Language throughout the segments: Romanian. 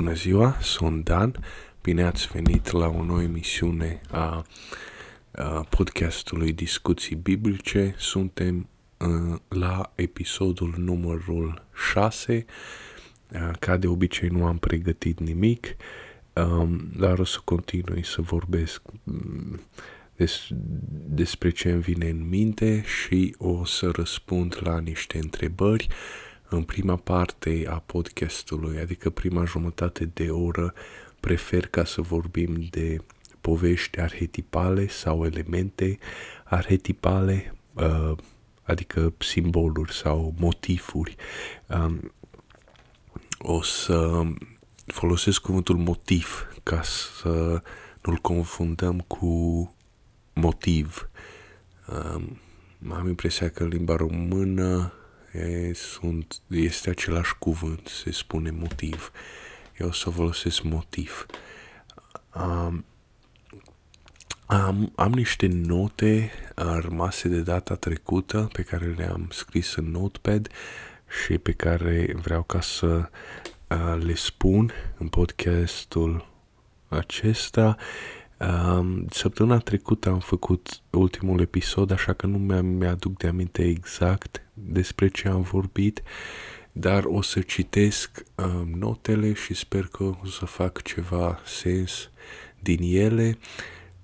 Bună ziua, sunt Dan. Bine ați venit la o nouă emisiune a, a podcastului Discuții Biblice. Suntem a, la episodul numărul 6. A, ca de obicei nu am pregătit nimic, a, dar o să continui să vorbesc des, despre ce îmi vine în minte și o să răspund la niște întrebări în prima parte a podcastului, adică prima jumătate de oră, prefer ca să vorbim de povești arhetipale sau elemente arhetipale, uh, adică simboluri sau motivuri. Um, o să folosesc cuvântul motiv ca să nu-l confundăm cu motiv. Um, am impresia că în limba română e, sunt, este același cuvânt, se spune motiv. Eu o să folosesc motiv. Um, am, am niște note rămase de data trecută pe care le-am scris în notepad și pe care vreau ca să uh, le spun în podcastul acesta Um, săptămâna trecută am făcut ultimul episod, așa că nu mi-aduc de aminte exact despre ce am vorbit, dar o să citesc um, notele și sper că o să fac ceva sens din ele.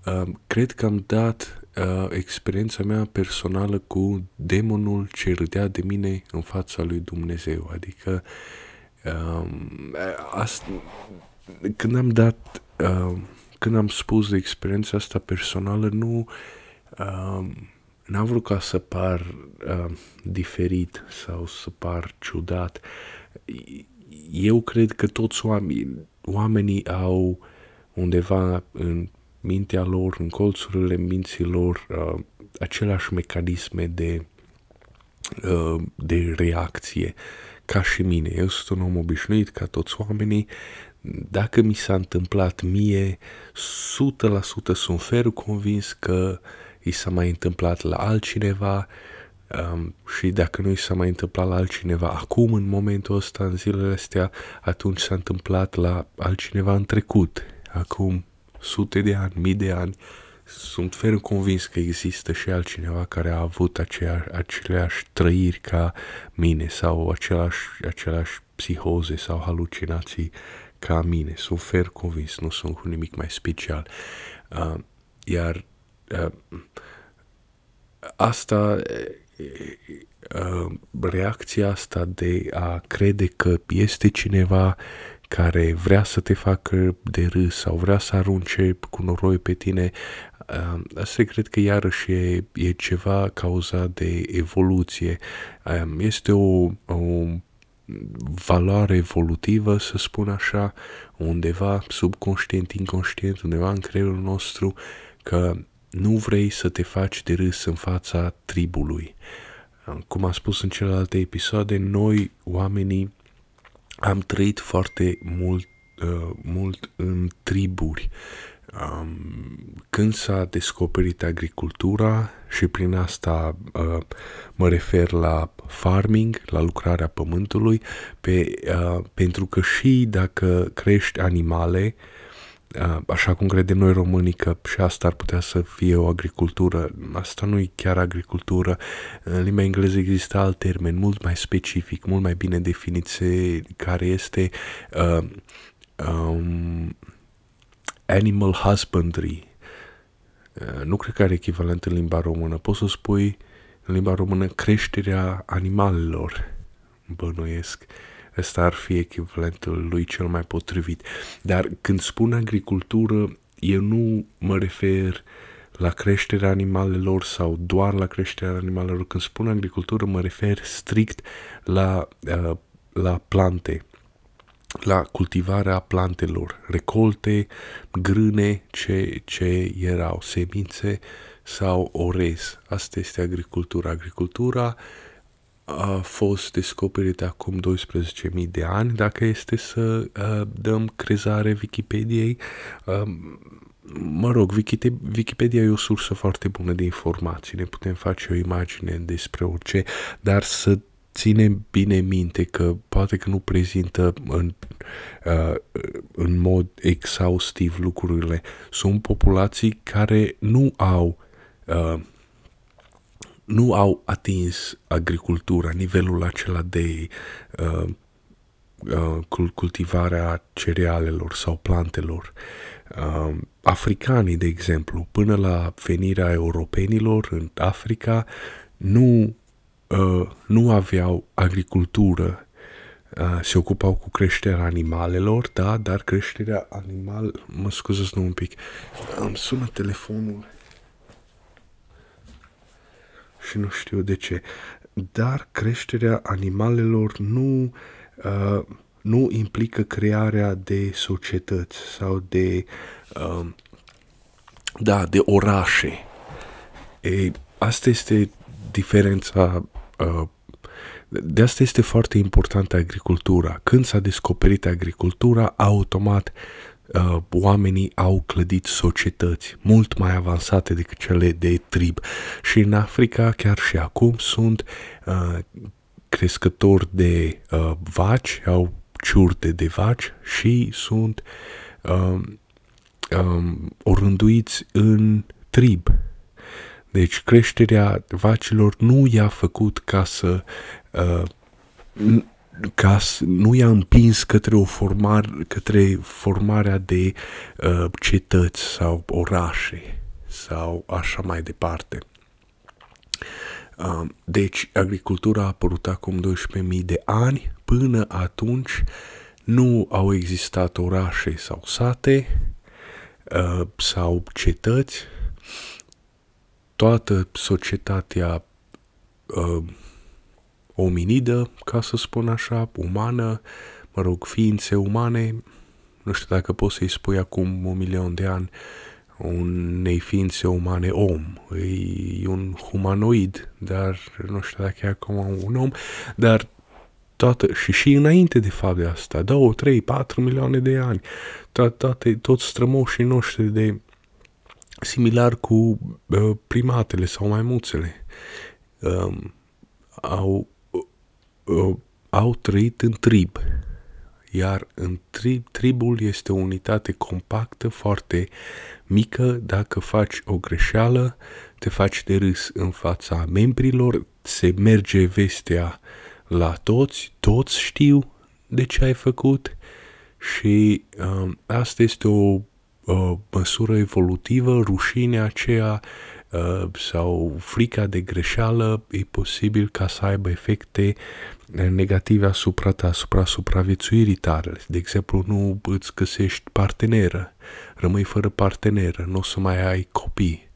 Um, cred că am dat uh, experiența mea personală cu demonul ce râdea de mine în fața lui Dumnezeu, adică um, asta, când am dat uh, când am spus de experiența asta personală, nu uh, n-am vrut ca să par uh, diferit sau să par ciudat. Eu cred că toți oamenii, oamenii au undeva în mintea lor, în colțurile minții lor, uh, aceleași mecanisme de, uh, de reacție ca și mine. Eu sunt un om obișnuit ca toți oamenii, dacă mi s-a întâmplat mie, 100% sunt ferul convins că i s-a mai întâmplat la altcineva um, și dacă nu i s-a mai întâmplat la altcineva acum, în momentul ăsta, în zilele astea, atunci s-a întâmplat la altcineva în trecut, acum sute de ani, mii de ani. Sunt ferm convins că există și altcineva care a avut aceeași, aceleași trăiri ca mine sau același, aceleași psihoze sau halucinații ca mine, sunt fer convins, nu sunt cu nimic mai special. Uh, iar uh, asta, uh, reacția asta de a crede că este cineva care vrea să te facă de râs sau vrea să arunce cu noroi pe tine, uh, asta cred că iarăși e, e ceva cauzat de evoluție. Uh, este o, o valoare evolutivă, să spun așa, undeva subconștient, inconștient, undeva în creierul nostru, că nu vrei să te faci de râs în fața tribului. Cum am spus în celelalte episoade, noi, oamenii, am trăit foarte mult, uh, mult în triburi. Um, când s-a descoperit agricultura și prin asta uh, mă refer la farming, la lucrarea pământului, pe, uh, pentru că și dacă crești animale, uh, așa cum credem noi românii că și asta ar putea să fie o agricultură, asta nu e chiar agricultură, în limba engleză există alt termen, mult mai specific, mult mai bine definit, care este uh, um, animal husbandry. Uh, nu cred că are echivalent în limba română. Poți să spui în limba română creșterea animalelor, bănuiesc. Ăsta ar fi echivalentul lui cel mai potrivit. Dar când spun agricultură, eu nu mă refer la creșterea animalelor sau doar la creșterea animalelor. Când spun agricultură, mă refer strict la, uh, la plante la cultivarea plantelor, recolte, grâne, ce, ce erau, semințe sau orez. Asta este agricultura. Agricultura a fost descoperită acum 12.000 de ani, dacă este să uh, dăm crezare Wikipediei. Uh, mă rog, Wikipedia e o sursă foarte bună de informații, ne putem face o imagine despre orice, dar să ține bine minte că poate că nu prezintă în uh, în mod exhaustiv lucrurile. Sunt populații care nu au uh, nu au atins agricultura, nivelul acela de uh, uh, cultivarea cerealelor sau plantelor. Uh, africanii, de exemplu, până la venirea europenilor în Africa, nu, uh, nu aveau agricultură. Uh, se ocupau cu creșterea animalelor, da, dar creșterea animal... Mă scuzați nu un pic. Îmi sună telefonul și nu știu de ce. Dar creșterea animalelor nu, uh, nu implică crearea de societăți sau de, uh, da, de orașe. E, asta este diferența uh, de asta este foarte importantă agricultura. Când s-a descoperit agricultura, automat uh, oamenii au clădit societăți mult mai avansate decât cele de trib. Și în Africa, chiar și acum, sunt uh, crescători de uh, vaci, au ciurte de vaci și sunt uh, um, orânduiți în trib. Deci creșterea vacilor nu i-a făcut ca să uh, ca nu i-a împins către o formare, către formarea de uh, cetăți sau orașe sau așa mai departe. Uh, deci, agricultura a apărut acum 12.000 de ani. Până atunci nu au existat orașe sau sate uh, sau cetăți. Toată societatea uh, ominidă, ca să spun așa, umană, mă rog, ființe umane, nu știu dacă poți să-i spui acum un milion de ani unei ființe umane om, e un humanoid, dar nu știu dacă e acum un om, dar toată, și și înainte de fapt de asta, 2, 3, 4 milioane de ani, toate, toți strămoșii noștri de similar cu uh, primatele sau maimuțele um, au uh, au trăit în trib. Iar în trib, tribul este o unitate compactă, foarte mică. Dacă faci o greșeală, te faci de râs în fața membrilor, se merge vestea la toți, toți știu de ce ai făcut și uh, asta este o uh, măsură evolutivă, rușinea aceea uh, sau frica de greșeală e posibil ca să aibă efecte negative asupra ta, asupra supraviețuirii tale. De exemplu, nu îți găsești parteneră, rămâi fără parteneră, nu o să mai ai copii.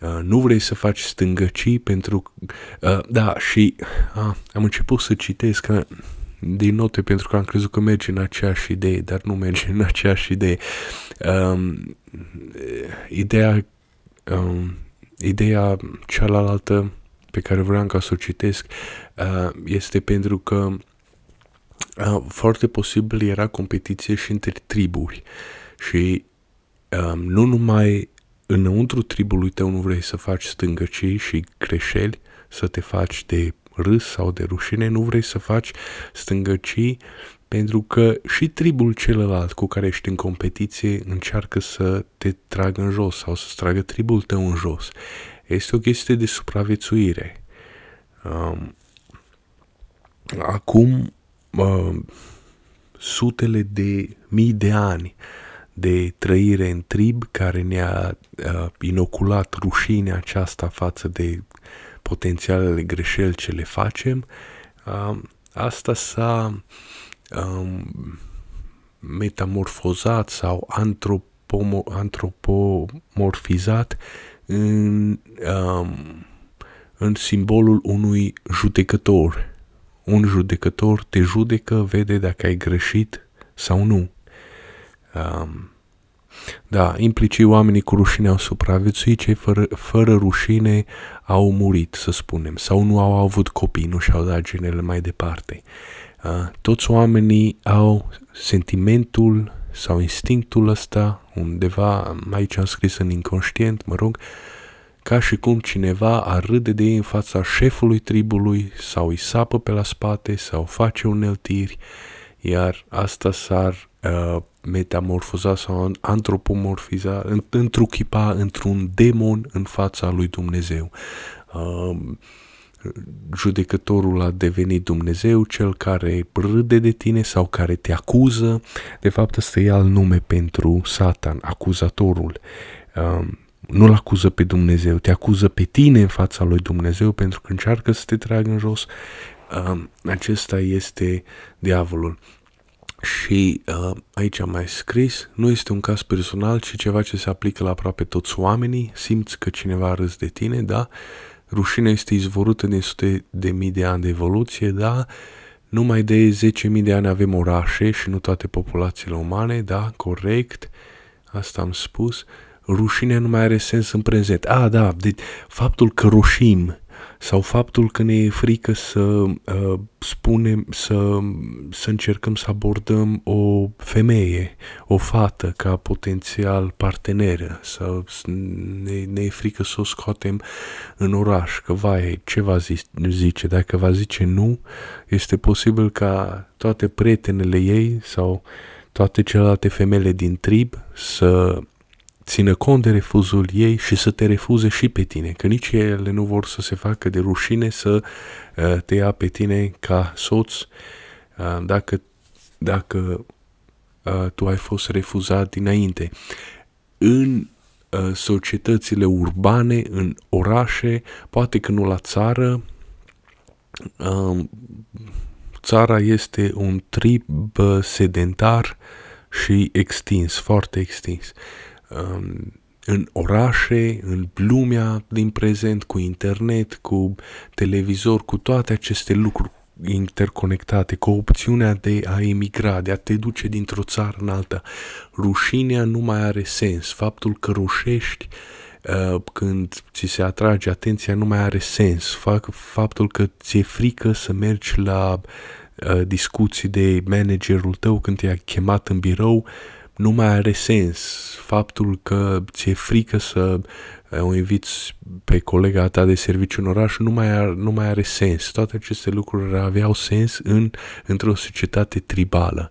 Uh, nu vrei să faci stângăcii pentru... Uh, da, și uh, am început să citesc uh, din note pentru că am crezut că merge în aceeași idee, dar nu merge în aceeași idee. Um, ideea, um, ideea cealaltă pe care vreau ca să o citesc uh, este pentru că uh, foarte posibil era competiție și între triburi și um, nu numai înăuntru tribului tău nu vrei să faci stângăcii și greșeli, să te faci de râs sau de rușine, nu vrei să faci stângăcii pentru că și tribul celălalt cu care ești în competiție încearcă să te tragă în jos sau să tragă tribul tău în jos. Este o chestie de supraviețuire. Um, acum, uh, sutele de mii de ani de trăire în trib care ne-a uh, inoculat rușinea aceasta față de potențialele greșeli ce le facem, uh, asta s-a um, metamorfozat sau antropomo- antropomorfizat în, um, în simbolul unui judecător. Un judecător te judecă, vede dacă ai greșit sau nu. Um, da, implicit oamenii cu rușine au supraviețuit, cei fără, fără rușine au murit, să spunem, sau nu au avut copii, nu și-au dat genele mai departe. Uh, toți oamenii au sentimentul sau instinctul ăsta, undeva, aici am scris în inconștient, mă rog, ca și cum cineva ar râde de ei în fața șefului tribului sau îi sapă pe la spate sau face uneltiri, iar asta s-ar uh, metamorfoza sau antropomorfiza, întruchipa într-un demon în fața lui Dumnezeu. Uh, judecătorul a devenit Dumnezeu, cel care râde de tine sau care te acuză. De fapt, ăsta e alt nume pentru Satan, acuzatorul. Um, nu-l acuză pe Dumnezeu, te acuză pe tine în fața lui Dumnezeu pentru că încearcă să te tragă în jos. Um, acesta este diavolul. Și uh, aici am mai scris, nu este un caz personal, ci ceva ce se aplică la aproape toți oamenii. Simți că cineva râs de tine, da? Rușinea este izvorută din sute de mii de ani de evoluție, da? Numai de 10.000 de ani avem orașe și nu toate populațiile umane, da? Corect. Asta am spus. Rușinea nu mai are sens în prezent. A, da, de faptul că rușim sau faptul că ne e frică să uh, spunem, să, să încercăm să abordăm o femeie, o fată ca potențial parteneră, să ne, ne e frică să o scoatem în oraș, că vai, ce va zice? Dacă va zice nu, este posibil ca toate prietenele ei sau toate celelalte femele din trib să țină cont de refuzul ei și să te refuze și pe tine, că nici ele nu vor să se facă de rușine să uh, te ia pe tine ca soț uh, dacă, dacă uh, tu ai fost refuzat dinainte. În societățile urbane, în orașe, poate că nu la țară, um, țara este un trib sedentar și extins, foarte extins. Um, în orașe, în lumea din prezent, cu internet, cu televizor, cu toate aceste lucruri interconectate, cu opțiunea de a emigra, de a te duce dintr-o țară în alta. Rușinea nu mai are sens. Faptul că rușești uh, când ți se atrage atenția nu mai are sens. Fac, faptul că ți-e frică să mergi la uh, discuții de managerul tău când te-a chemat în birou nu mai are sens. Faptul că ți-e frică să eh, o inviți pe colega ta de serviciu în oraș nu mai, are, nu mai are sens. Toate aceste lucruri aveau sens în, într-o societate tribală.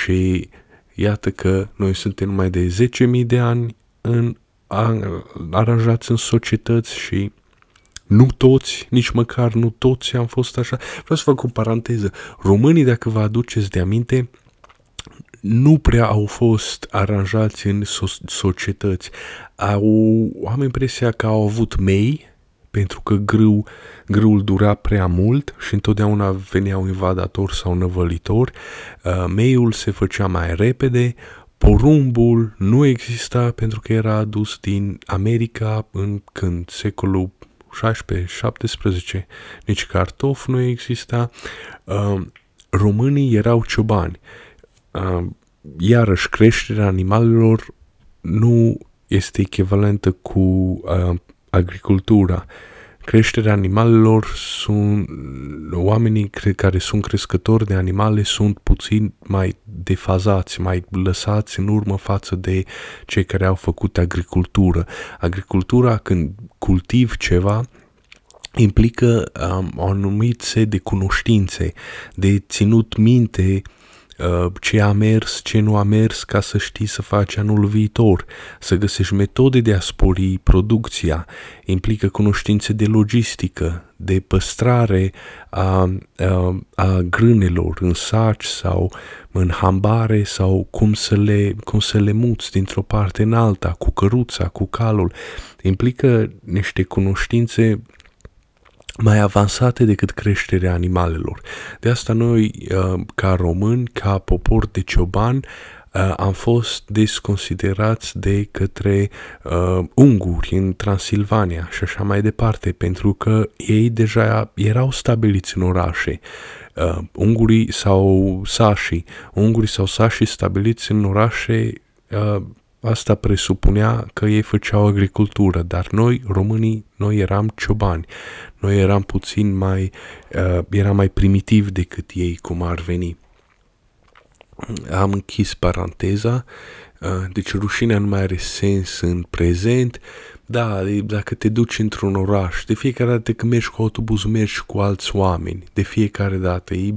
Și iată că noi suntem numai de 10.000 de ani în, aranjați în societăți și nu toți, nici măcar nu toți am fost așa. Vreau să fac o paranteză. Românii, dacă vă aduceți de aminte, nu prea au fost aranjați în so- societăți. Au, am impresia că au avut mei, pentru că grâu, grâul dura prea mult și întotdeauna venea un invadator sau năvălitor. Uh, meiul se făcea mai repede, porumbul nu exista pentru că era adus din America în când secolul 16-17, nici cartof nu exista. Uh, românii erau ciobani uh, iarăși creșterea animalelor nu este echivalentă cu uh, agricultura. Creșterea animalelor sunt oamenii care sunt crescători de animale sunt puțin mai defazați, mai lăsați în urmă față de cei care au făcut agricultură. Agricultura, când cultiv ceva, implică um, o anumit set de cunoștințe, de ținut minte Uh, ce a mers, ce nu a mers, ca să știi să faci anul viitor, să găsești metode de a spori producția, implică cunoștințe de logistică, de păstrare a, a, a grânelor în saci sau în hambare sau cum să le, cum să le muți dintr-o parte în alta, cu căruța, cu calul. Implică niște cunoștințe mai avansate decât creșterea animalelor. De asta noi, uh, ca români, ca popor de cioban, uh, am fost desconsiderați de către uh, unguri în Transilvania și așa mai departe, pentru că ei deja erau stabiliți în orașe. Uh, ungurii sau sașii, ungurii sau sașii stabiliți în orașe uh, Asta presupunea că ei făceau agricultură, dar noi, românii, noi eram ciobani. Noi eram puțin mai, uh, eram mai primitiv decât ei, cum ar veni. Am închis paranteza, uh, deci rușinea nu mai are sens în prezent. Da, dacă te duci într-un oraș, de fiecare dată când mergi cu autobuz, mergi cu alți oameni, de fiecare dată. Ei,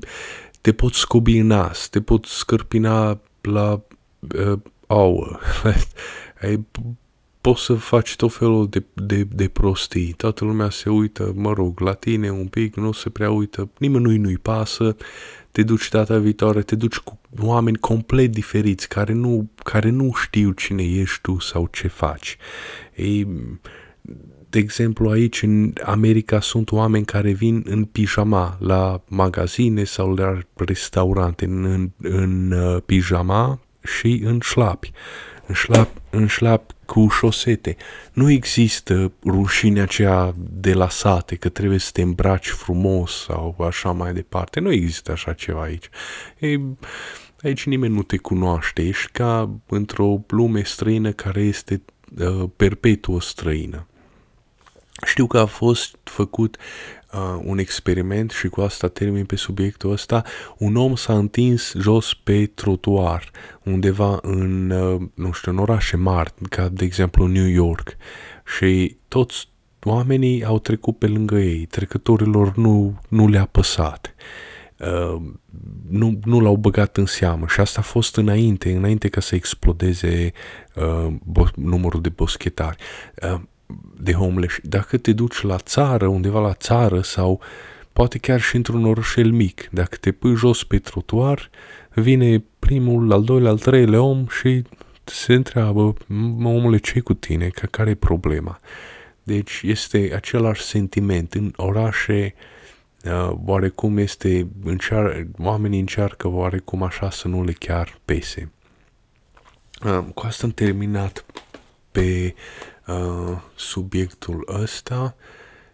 te pot scobi în nas, te pot scărpina la uh, ouă, ai, poți să faci tot felul de, de, de prostii. Toată lumea se uită, mă rog, la tine un pic, nu se prea uită, nimănui nu-i pasă, te duci data viitoare, te duci cu oameni complet diferiți, care nu, care nu știu cine ești tu sau ce faci. Ei, de exemplu, aici în America sunt oameni care vin în pijama la magazine sau la restaurante, în, în, în uh, pijama și în șlapi. În șlap, în șlap cu șosete. Nu există rușinea aceea de la sate, că trebuie să te îmbraci frumos sau așa mai departe. Nu există așa ceva aici. E, aici nimeni nu te cunoaște. Ești ca într-o lume străină care este uh, perpetuă străină. Știu că a fost făcut uh, un experiment și cu asta termin pe subiectul ăsta. Un om s-a întins jos pe trotuar undeva în, uh, nu știu, în orașe mari, ca de exemplu New York și toți oamenii au trecut pe lângă ei, trecătorilor nu, nu le-a păsat. Uh, nu, nu l-au băgat în seamă și asta a fost înainte, înainte ca să explodeze uh, bo- numărul de boschetari. Uh, de homeless. Dacă te duci la țară, undeva la țară sau poate chiar și într-un orășel mic, dacă te pui jos pe trotuar, vine primul, al doilea, al treilea om și se întreabă, omule, ce cu tine? Că care e problema? Deci este același sentiment. În orașe, uh, oarecum este, încear, oamenii încearcă oarecum așa să nu le chiar pese. Uh, cu asta am terminat pe uh, subiectul ăsta,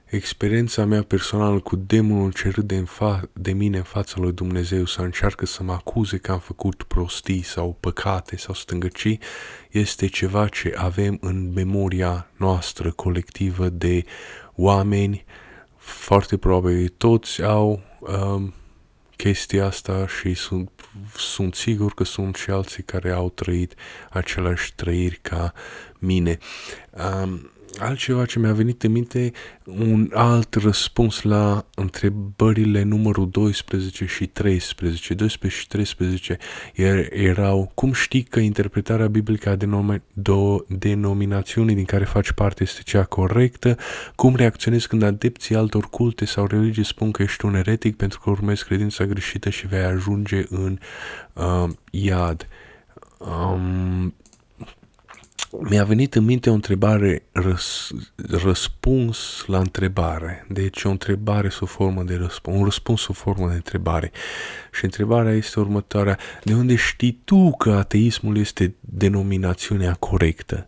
experiența mea personală cu demonul ce râde în fa- de mine în fața lui Dumnezeu să încearcă să mă acuze că am făcut prostii sau păcate sau stângăcii, este ceva ce avem în memoria noastră colectivă de oameni, foarte probabil toți au um, chestia asta și sunt, sunt sigur că sunt și alții care au trăit aceleași trăiri ca mine. Um, altceva ce mi-a venit în minte, un alt răspuns la întrebările numărul 12 și 13. 12 și 13 er, erau, cum știi că interpretarea biblică a denom- do- denominațiunii din care faci parte este cea corectă? Cum reacționezi când adepții altor culte sau religii spun că ești un eretic pentru că urmezi credința greșită și vei ajunge în uh, iad? Um, mi-a venit în minte o întrebare, răs, răspuns la întrebare. Deci o întrebare sub formă de răspuns, un răspuns sub formă de întrebare. Și întrebarea este următoarea. De unde știi tu că ateismul este denominațiunea corectă?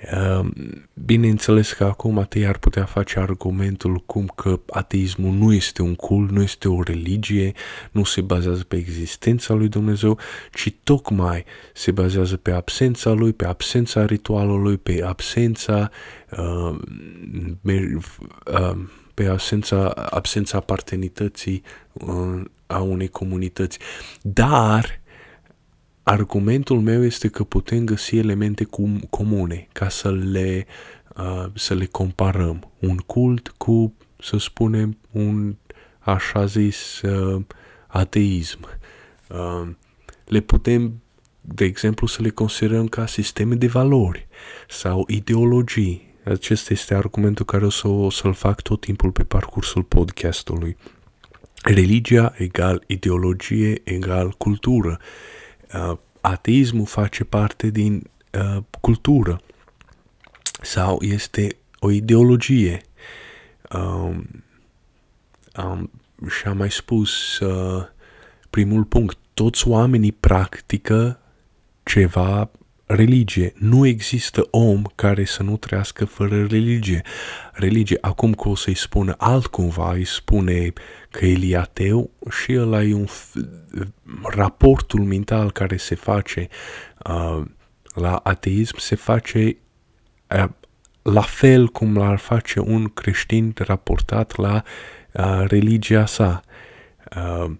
Ehm, bineînțeles că acum atei ar putea face argumentul cum că ateismul nu este un cult, nu este o religie, nu se bazează pe existența lui Dumnezeu, ci tocmai se bazează pe absența lui, pe absența ritualului, pe absența uh, uh, pe absența, absența apartenității uh, a unei comunități. Dar argumentul meu este că putem găsi elemente cum, comune ca să le, uh, să le comparăm. Un cult cu, să spunem, un așa zis uh, ateism. Uh, le putem, de exemplu, să le considerăm ca sisteme de valori sau ideologii. Acesta este argumentul care o, să, o să-l fac tot timpul pe parcursul podcastului. Religia egal ideologie egal cultură uh, ateismul face parte din uh, cultură sau este o ideologie. Um, um, și am mai spus uh, primul punct, toți oamenii practică ceva religie. Nu există om care să nu trăiască fără religie. Religie, acum că o să-i spună altcumva, îi spune că el e ateu și el ai un raportul mental care se face uh, la ateism se face uh, la fel cum l-ar face un creștin raportat la uh, religia sa. Uh,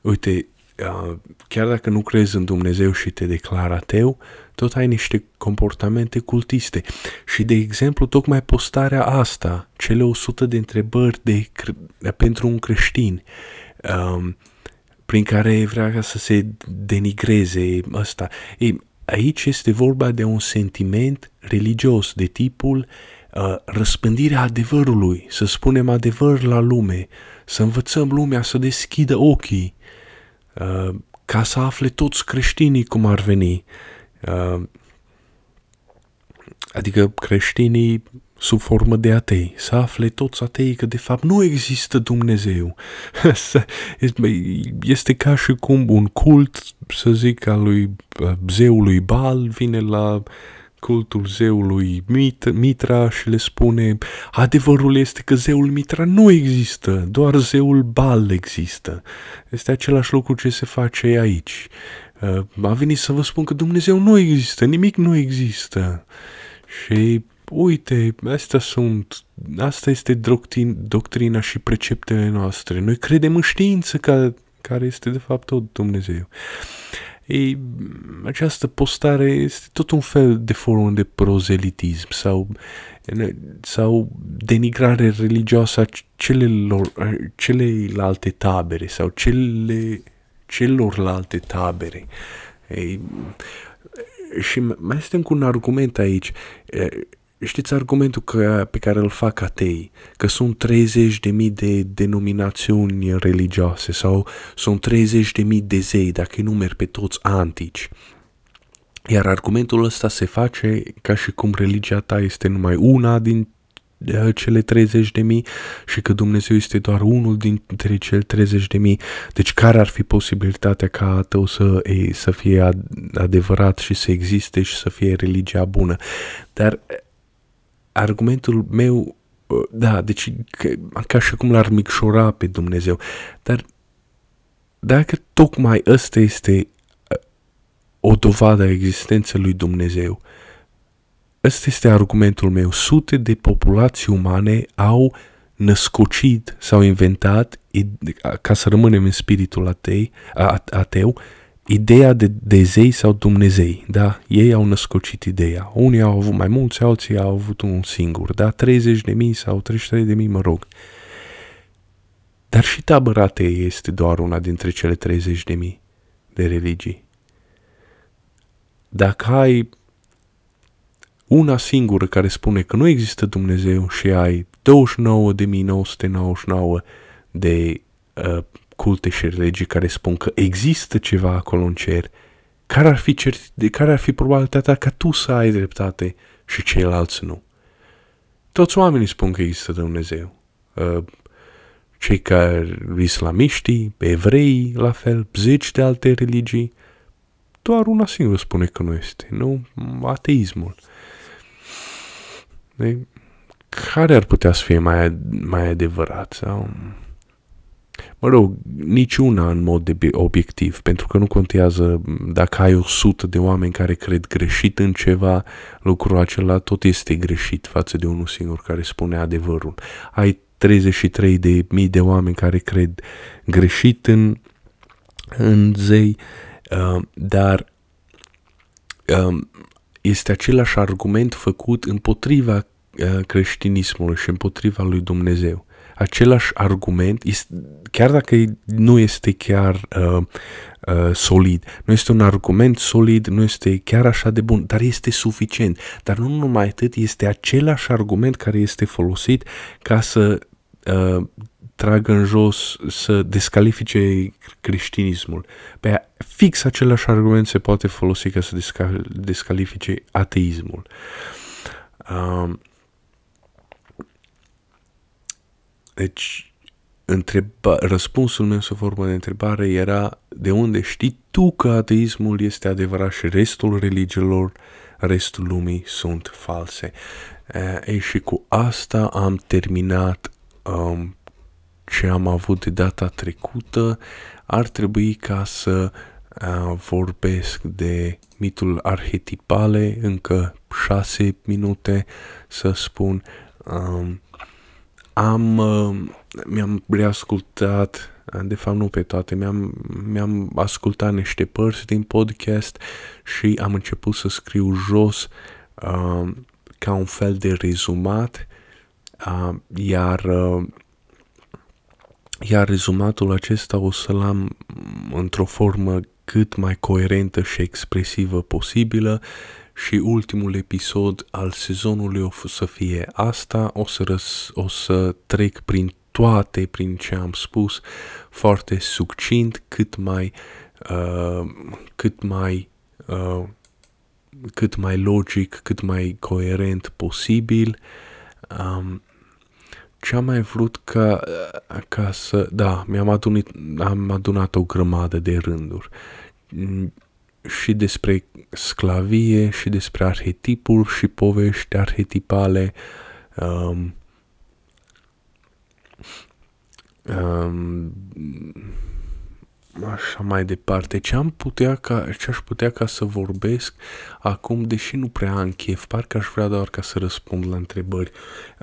uite, uh, chiar dacă nu crezi în Dumnezeu și te declară ateu, tot ai niște comportamente cultiste. Și, de exemplu, tocmai postarea asta, cele 100 de întrebări de, pentru un creștin, um, prin care vrea să se denigreze ăsta. Ei, aici este vorba de un sentiment religios de tipul uh, răspândirea adevărului, să spunem adevăr la lume, să învățăm lumea să deschidă ochii, uh, ca să afle toți creștinii cum ar veni. Uh, adică creștinii sub formă de atei, să afle toți atei că de fapt nu există Dumnezeu. este ca și cum un cult, să zic, al lui zeului Bal vine la cultul zeului Mitra și le spune adevărul este că zeul Mitra nu există, doar zeul Bal există. Este același lucru ce se face aici. Uh, a venit să vă spun că Dumnezeu nu există, nimic nu există. Și uite, astea sunt, asta este doctrin, doctrina și preceptele noastre. Noi credem în știință ca, care este de fapt tot Dumnezeu. Ei, această postare este tot un fel de formă de prozelitism sau, sau denigrare religioasă a celelor, celelalte tabere sau cele, celorlalte tabere. Ei, și mai este încă un argument aici. Știți argumentul că, pe care îl fac atei, că sunt 30 de mii de denominațiuni religioase sau sunt 30 de mii de zei, dacă îi numeri pe toți antici. Iar argumentul ăsta se face ca și cum religia ta este numai una din cele 30 de mii și că Dumnezeu este doar unul dintre cele 30 de mii. Deci care ar fi posibilitatea ca tău să, e, să fie adevărat și să existe și să fie religia bună? Dar argumentul meu, uh, da, deci ca, ca și cum l-ar micșora pe Dumnezeu, dar dacă tocmai ăsta este uh, o dovadă a existenței lui Dumnezeu, ăsta este argumentul meu. Sute de populații umane au născocit sau inventat, ca să rămânem în spiritul atei, ateu, ideea de, de zei sau Dumnezei, da? Ei au născocit ideea. Unii au avut mai mulți, alții au avut un singur, da? 30 de mii sau 33 de mii, mă rog. Dar și tabăra este doar una dintre cele 30 de mii de religii. Dacă ai una singură care spune că nu există Dumnezeu și ai 29.999 de uh, culte și religii care spun că există ceva acolo în cer, care ar fi, certi- care ar fi probabilitatea ca tu să ai dreptate și ceilalți nu? Toți oamenii spun că există Dumnezeu. Uh, cei care islamiștii, evrei, la fel, zeci de alte religii, doar una singură spune că nu este, nu? Ateismul. De, care ar putea să fie mai, mai adevărat? Sau mă rog, niciuna în mod de obiectiv, pentru că nu contează dacă ai o sută de oameni care cred greșit în ceva, lucrul acela tot este greșit față de unul singur care spune adevărul. Ai 33 de mii de oameni care cred greșit în, în zei, uh, dar uh, este același argument făcut împotriva uh, creștinismului și împotriva lui Dumnezeu același argument, chiar dacă nu este chiar uh, uh, solid, nu este un argument solid, nu este chiar așa de bun, dar este suficient. Dar nu numai atât, este același argument care este folosit ca să uh, tragă în jos, să descalifice creștinismul. Pe fix același argument se poate folosi ca să descalifice ateismul. Uh, Deci, întreba, răspunsul meu sub formă de întrebare era de unde știi tu că ateismul este adevărat și restul religiilor, restul lumii sunt false. Ei, și cu asta am terminat um, ce am avut de data trecută. Ar trebui ca să uh, vorbesc de mitul arhetipale, încă șase minute să spun. Um, am, uh, mi-am reascultat, de fapt nu pe toate, mi-am, mi-am ascultat niște părți din podcast și am început să scriu jos uh, ca un fel de rezumat, uh, iar uh, iar rezumatul acesta o să-l am într-o formă cât mai coerentă și expresivă posibilă și ultimul episod al sezonului o să fie asta, o să, răs, o să trec prin toate, prin ce am spus, foarte succint, cât mai, uh, cât mai, uh, cât mai logic, cât mai coerent posibil. Um, ce am mai vrut ca, ca să... Da, mi-am adunat, am adunat o grămadă de rânduri și despre sclavie și despre arhetipuri și povești arhetipale. Um, um, așa mai departe. Ce am putea ca, ce aș putea ca să vorbesc acum, deși nu prea am chef, parcă aș vrea doar ca să răspund la întrebări.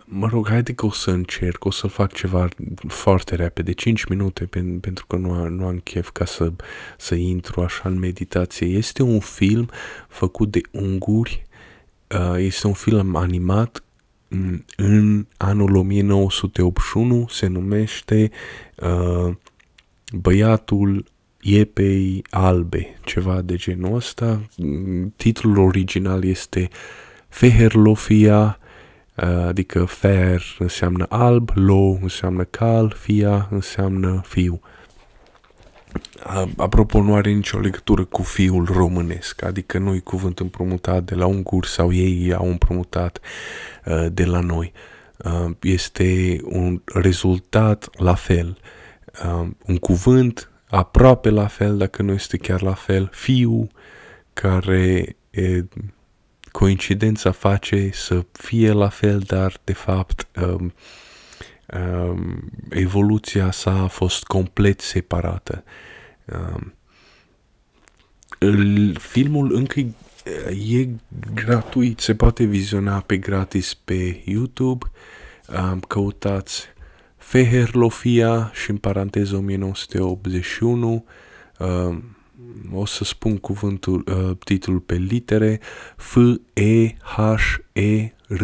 Mă rog, haide că o să încerc, o să fac ceva foarte repede, 5 minute, pen, pentru că nu, am, nu am chef ca să, să intru așa în meditație. Este un film făcut de unguri, uh, este un film animat în anul 1981, se numește uh, Băiatul iepei albe, ceva de genul ăsta. Titlul original este Feherlofia, adică fer înseamnă alb, lo înseamnă cal, fia înseamnă fiu. Apropo, nu are nicio legătură cu fiul românesc, adică nu-i cuvânt împrumutat de la unguri sau ei au împrumutat uh, de la noi. Uh, este un rezultat la fel. Uh, un cuvânt aproape la fel, dacă nu este chiar la fel, fiu care e, coincidența face să fie la fel, dar de fapt um, um, evoluția sa a fost complet separată. Um, filmul încă e gratuit, se poate viziona pe gratis pe YouTube. Um, căutați Feherlofia și în paranteză 1981 uh, o să spun cuvântul, uh, titlul pe litere F E H E R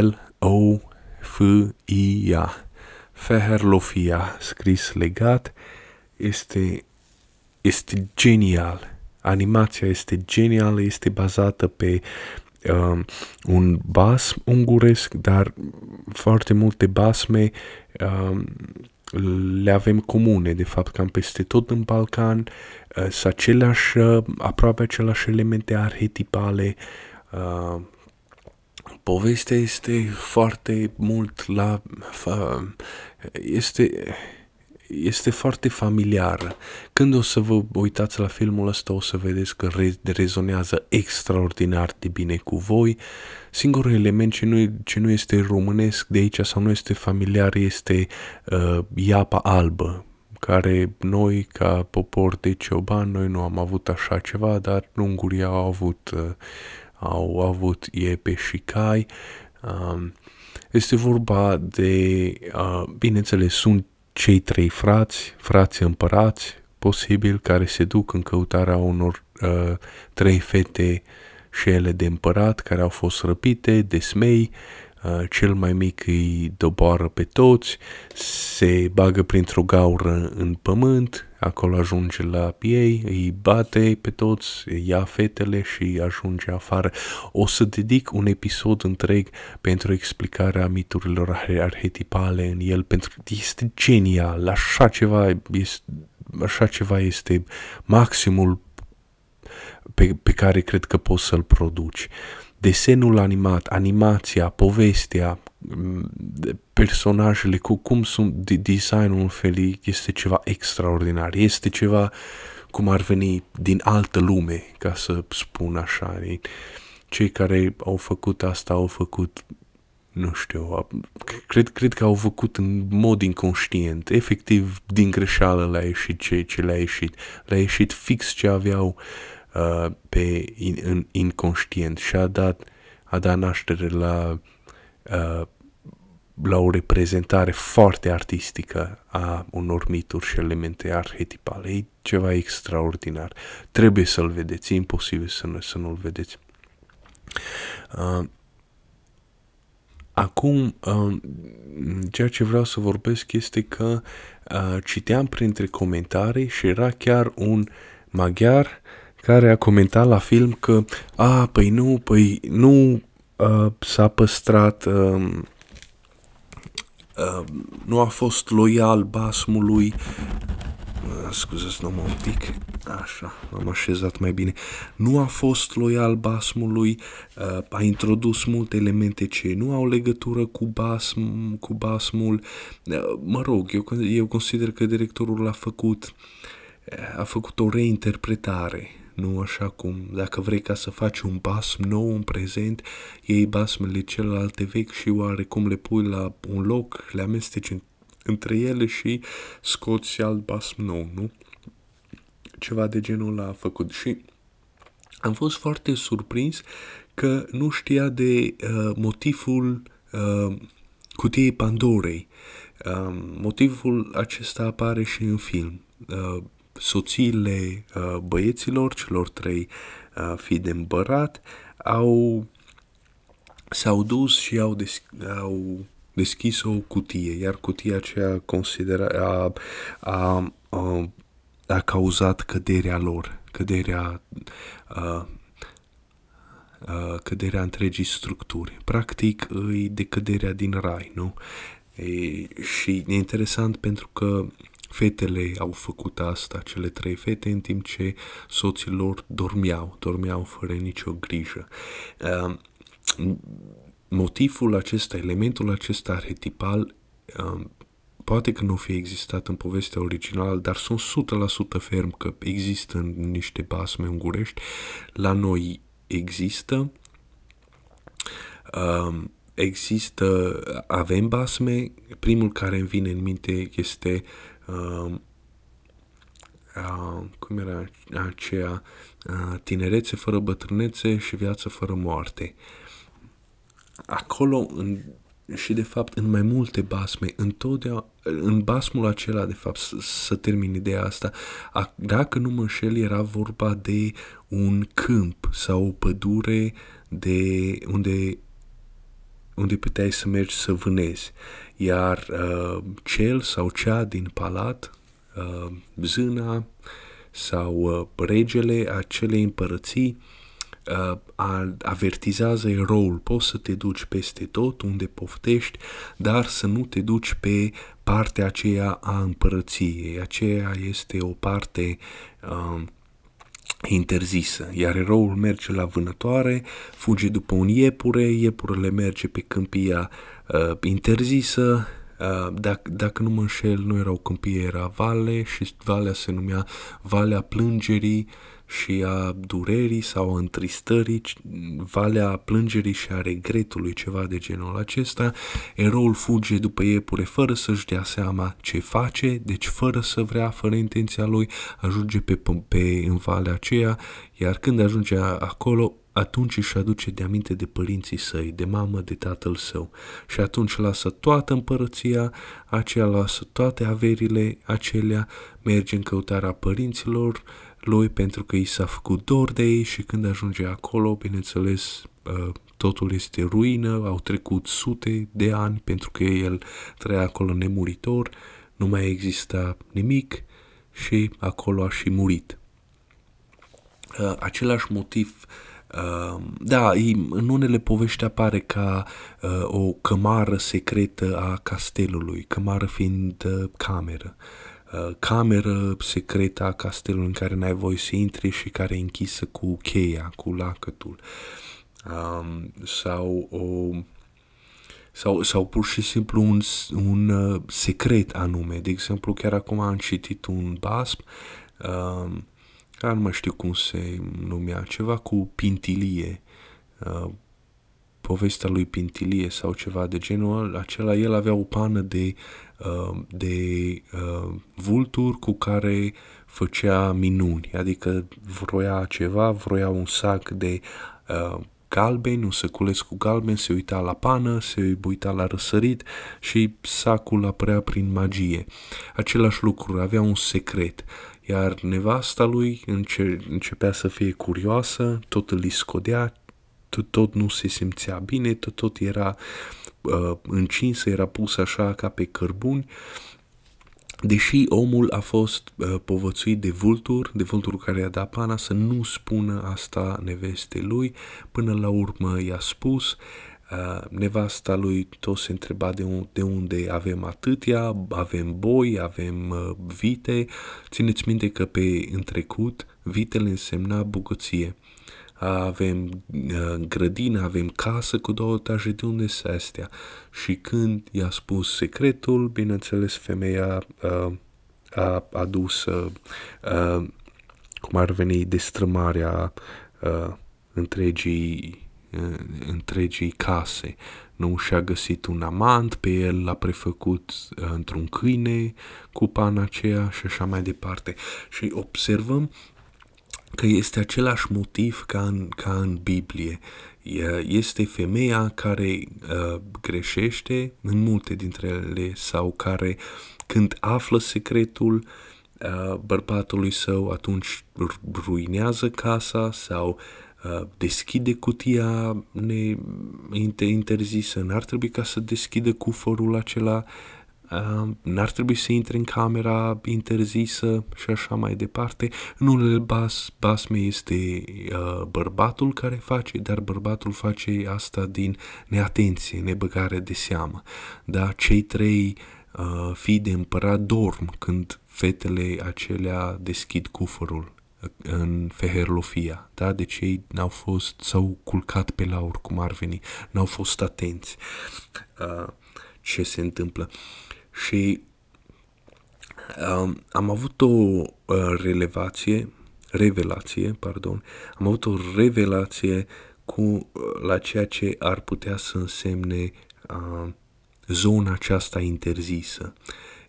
L O F I A. Feherlofia scris legat este este genial. Animația este genială este bazată pe uh, un bas unguresc, dar foarte multe basme uh, le avem comune, de fapt, cam peste tot în Balcan, uh, sunt aceleași, uh, aproape aceleași elemente arhetipale, uh, povestea este foarte mult la... Uh, este este foarte familiară. Când o să vă uitați la filmul ăsta, o să vedeți că re- rezonează extraordinar de bine cu voi. Singurul element ce nu, ce nu este românesc de aici sau nu este familiar este uh, iapa albă, care noi, ca popor de cioban, noi nu am avut așa ceva, dar ungurii au avut, uh, au avut iepe și cai. Uh, este vorba de, uh, bineînțeles, sunt cei trei frați, frați împărați, posibil, care se duc în căutarea unor uh, trei fete și ele de împărat care au fost răpite de smei, uh, cel mai mic îi doboară pe toți, se bagă printr-o gaură în pământ, acolo ajunge la ei, îi bate pe toți, ia fetele și ajunge afară. O să dedic un episod întreg pentru explicarea miturilor arhetipale în el, pentru că este genial, așa ceva este, așa ceva este maximul pe, pe care cred că poți să-l produci. Desenul animat, animația, povestea, personajele, cu cum sunt de designul în fel, este ceva extraordinar, este ceva cum ar veni din altă lume, ca să spun așa. Cei care au făcut asta au făcut, nu știu, cred, cred că au făcut în mod inconștient, efectiv din greșeală le-a ieșit ce, ce le-a ieșit. Le-a ieșit fix ce aveau uh, pe in, în inconștient și a dat, a dat naștere la uh, la o reprezentare foarte artistică a unor mituri și elemente arhetipale. E ceva extraordinar. Trebuie să-l vedeți, e imposibil să, nu, să nu-l vedeți. Uh, Acum, uh, ceea ce vreau să vorbesc este că uh, citeam printre comentarii și era chiar un maghiar care a comentat la film că, a, păi nu, păi nu uh, s-a păstrat, uh, uh, nu a fost loial basmului, uh, scuzați-mă un pic, așa, am așezat mai bine, nu a fost loial basmului, uh, a introdus multe elemente ce nu au legătură cu, basm, cu basmul, uh, mă rog, eu, eu consider că directorul l-a făcut, a făcut o reinterpretare nu așa cum dacă vrei ca să faci un basm nou în prezent, iei basmele celelalte vechi și oarecum le pui la un loc, le amesteci în, între ele și scoți alt basm nou, nu? Ceva de genul ăla a făcut și am fost foarte surprins că nu știa de uh, motivul uh, cutiei Pandorei. Uh, motivul acesta apare și în film. Uh, soțiile uh, băieților, celor trei uh, fii de împărat, au, s-au dus și au, des, au deschis o cutie, iar cutia aceea considera, a, a, a, a cauzat căderea lor, căderea, a, a, căderea întregii structuri. Practic, îi decăderea din rai, nu? E, și e interesant pentru că Fetele au făcut asta, cele trei fete, în timp ce soții lor dormeau, dormeau fără nicio grijă. Uh, motivul acesta, elementul acesta arhetipal, uh, poate că nu fi existat în povestea originală, dar sunt 100% ferm că există în niște basme ungurești. La noi există. Uh, există, avem basme, primul care îmi vine în minte este uh, uh, cum era aceea, uh, tinerețe fără bătrânețe și viață fără moarte. Acolo, în, și de fapt în mai multe basme, întotdeauna, în basmul acela, de fapt, să, să termin ideea asta, a, dacă nu mă înșel, era vorba de un câmp sau o pădure de unde unde puteai să mergi să vânezi. Iar uh, cel sau cea din palat, uh, zâna sau uh, regele acelei împărății, uh, avertizează eroul. Poți să te duci peste tot unde poftești, dar să nu te duci pe partea aceea a împărăției. Aceea este o parte uh, interzisă, iar eroul merge la vânătoare, fuge după un iepure, iepurele merge pe câmpia uh, interzisă, uh, dacă, dacă nu mă înșel, nu erau câmpie, era vale și valea se numea Valea Plângerii, și a durerii sau a întristării, valea plângerii și a regretului, ceva de genul acesta. Eroul fuge după iepure fără să-și dea seama ce face, deci fără să vrea, fără intenția lui, ajunge pe, pe în valea aceea, iar când ajunge acolo, atunci își aduce de aminte de părinții săi, de mamă, de tatăl său. Și atunci lasă toată împărăția, aceea lasă toate averile acelea, merge în căutarea părinților, lui pentru că i s-a făcut dor de ei și când ajunge acolo, bineînțeles, uh, totul este ruină, au trecut sute de ani pentru că el trăia acolo nemuritor, nu mai exista nimic și acolo a și murit. Uh, același motiv Uh, da, în unele povești apare ca uh, o cămară secretă a castelului, cămară fiind uh, cameră. Uh, cameră secretă a castelului în care n-ai voie să intri și care e închisă cu cheia, cu lacătul. Um, sau o sau, sau pur și simplu un, un uh, secret anume. De exemplu, chiar acum am citit un basm, uh, care nu mai știu cum se numea, ceva cu pintilie, uh, povestea lui Pintilie sau ceva de genul acela, el avea o pană de, uh, de uh, vulturi cu care făcea minuni, adică vroia ceva, vroia un sac de uh, galbeni, un săculeț cu galben, se uita la pană, se uita la răsărit și sacul apărea prin magie. Același lucru, avea un secret, iar nevasta lui înce- începea să fie curioasă, tot îl scodea, tot, tot nu se simțea bine, tot, tot era uh, încinsă, era pusă așa ca pe cărbuni, deși omul a fost uh, povățuit de vultur, de vulturul care i-a dat pana să nu spună asta neveste lui, până la urmă i-a spus, Uh, nevasta lui tot se întreba de, un, de unde avem atâtea, avem boi, avem uh, vite. Țineți minte că pe în trecut vitele însemna bogăție. Avem uh, grădină, avem casă cu două etaje, de unde se astea? Și când i-a spus secretul, bineînțeles, femeia uh, a adus, uh, uh, cum ar veni, destrămarea uh, întregii întregii case. Nu și-a găsit un amant, pe el l-a prefăcut uh, într-un câine cu pana aceea și așa mai departe. Și observăm că este același motiv ca în, ca în Biblie. Este femeia care uh, greșește în multe dintre ele sau care când află secretul uh, bărbatului său atunci ruinează casa sau Uh, deschide cutia ne interzisă, n-ar trebui ca să deschidă cufărul acela, uh, n-ar trebui să intre în camera interzisă și așa mai departe. În unele bas, basme este uh, bărbatul care face, dar bărbatul face asta din neatenție, nebăgare de seamă. Da, cei trei uh, fii de împărat dorm când fetele acelea deschid cufărul în Feherlofia, da? Deci ei n-au fost, s-au culcat pe laur, cum ar veni, n-au fost atenți uh, ce se întâmplă. Și uh, am avut o uh, relevație, revelație, pardon, am avut o revelație cu uh, la ceea ce ar putea să însemne uh, zona aceasta interzisă.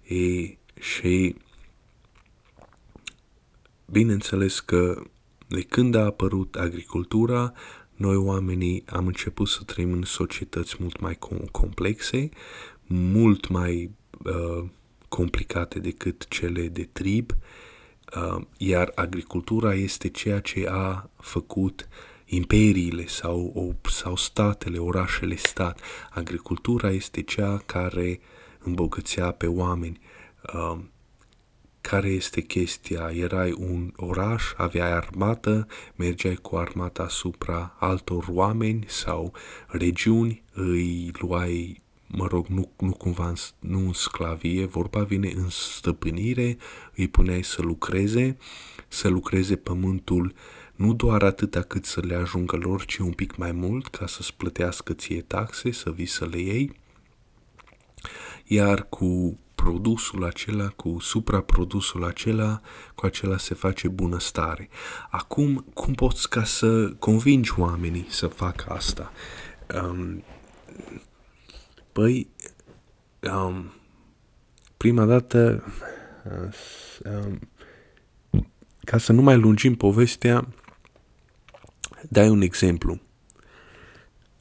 E, și Bineînțeles că de când a apărut agricultura, noi oamenii am început să trăim în societăți mult mai complexe, mult mai uh, complicate decât cele de trib, uh, iar agricultura este ceea ce a făcut imperiile sau, sau statele, orașele stat. Agricultura este cea care îmbogățea pe oameni. Uh, care este chestia? Erai un oraș, aveai armată, mergeai cu armata asupra altor oameni sau regiuni, îi luai, mă rog, nu, nu cumva în, nu în sclavie, vorba vine în stăpânire, îi puneai să lucreze, să lucreze pământul nu doar atâta cât să le ajungă lor, ci un pic mai mult ca să-ți plătească ție taxe, să vii să le iei. Iar cu produsul acela, cu supraprodusul acela, cu acela se face bunăstare. Acum, cum poți ca să convingi oamenii să facă asta? Um, păi, um, prima dată, um, ca să nu mai lungim povestea, dai un exemplu.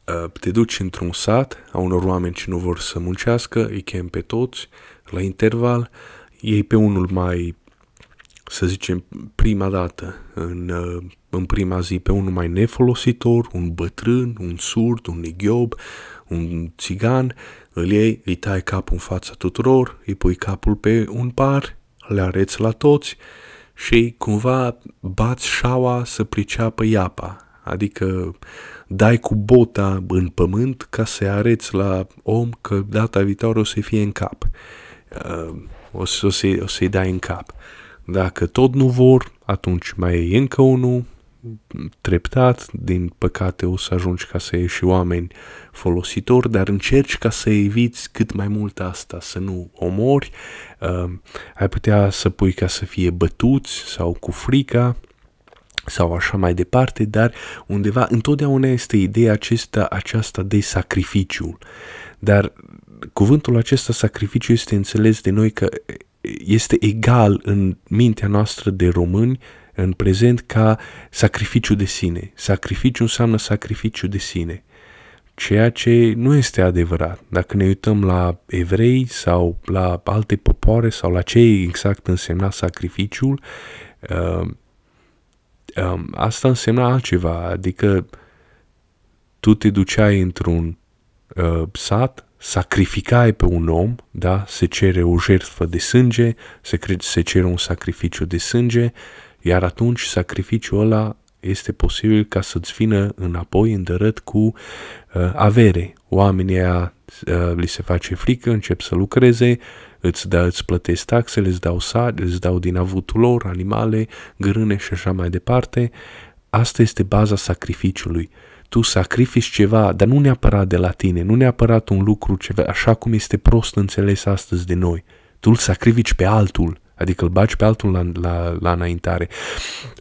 Uh, te duci într-un sat a unor oameni ce nu vor să muncească, îi chem pe toți, la interval, iei pe unul mai, să zicem, prima dată, în, uh, în prima zi, pe unul mai nefolositor, un bătrân, un surd, un igiob, un țigan, îl iei, îi tai capul în fața tuturor, îi pui capul pe un par, le areți la toți și cumva bați șaua să priceapă iapa, adică dai cu bota în pământ ca să arăți la om că data viitoare o să fie în cap. Uh, o, să, o, să, o să-i dai în cap. Dacă tot nu vor, atunci mai e încă unul, treptat, din păcate o să ajungi ca să ieși oameni folositori, dar încerci ca să eviți cât mai mult asta, să nu omori, uh, ai putea să pui ca să fie bătuți sau cu frica, sau așa mai departe, dar undeva întotdeauna este ideea acesta, aceasta de sacrificiu. Dar cuvântul acesta sacrificiu este înțeles de noi că este egal în mintea noastră de români în prezent ca sacrificiu de sine. Sacrificiu înseamnă sacrificiu de sine. Ceea ce nu este adevărat. Dacă ne uităm la evrei sau la alte popoare sau la ce exact însemna sacrificiul, uh, uh, asta însemna altceva. Adică tu te duceai într-un uh, sat sacrificai pe un om, da, se cere o jertfă de sânge, se, se cere un sacrificiu de sânge, iar atunci sacrificiul ăla este posibil ca să-ți vină înapoi îndărât cu uh, avere. Oamenii aia uh, li se face frică, încep să lucreze, îți, da, îți plătesc taxele, îți dau sari, îți dau din avutul lor, animale, grâne și așa mai departe. Asta este baza sacrificiului. Tu sacrifici ceva, dar nu neapărat de la tine, nu neapărat un lucru ceva, așa cum este prost înțeles astăzi de noi. Tu îl sacrifici pe altul, adică îl bagi pe altul la, la, la înaintare.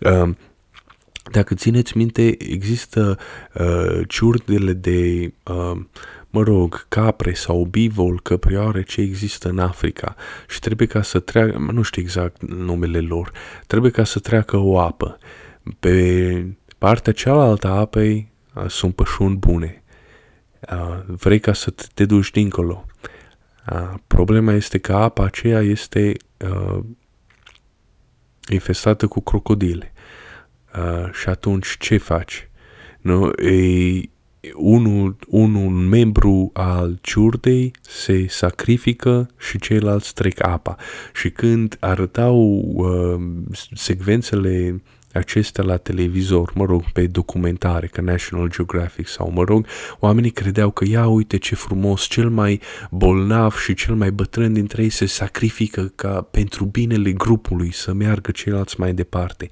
Uh, dacă țineți minte, există uh, ciurdele de, uh, mă rog, capre sau bivol, căprioare ce există în Africa și trebuie ca să treacă, nu știu exact numele lor, trebuie ca să treacă o apă. Pe partea cealaltă a apei uh, sunt pășuni bune. Uh, vrei ca să te duci dincolo. Uh, problema este că apa aceea este uh, infestată cu crocodile. Uh, și atunci ce faci? Nu? E, unul, unul membru al ciurdei se sacrifică și ceilalți trec apa. Și când arătau uh, secvențele acestea la televizor, mă rog, pe documentare, ca National Geographic sau, mă rog, oamenii credeau că, ia uite ce frumos, cel mai bolnav și cel mai bătrân dintre ei se sacrifică ca pentru binele grupului să meargă ceilalți mai departe.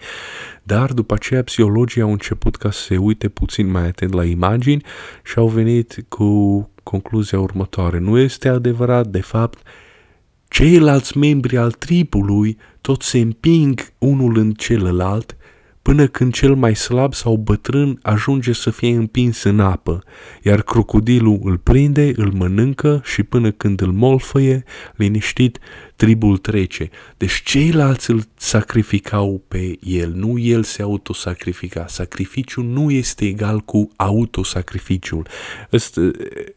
Dar după aceea psihologii au început ca să se uite puțin mai atent la imagini și au venit cu concluzia următoare. Nu este adevărat, de fapt, ceilalți membri al tribului tot se împing unul în celălalt până când cel mai slab sau bătrân ajunge să fie împins în apă, iar crocodilul îl prinde, îl mănâncă și până când îl molfăie, liniștit, tribul trece. Deci ceilalți îl sacrificau pe el, nu el se autosacrifica. Sacrificiul nu este egal cu autosacrificiul. Asta,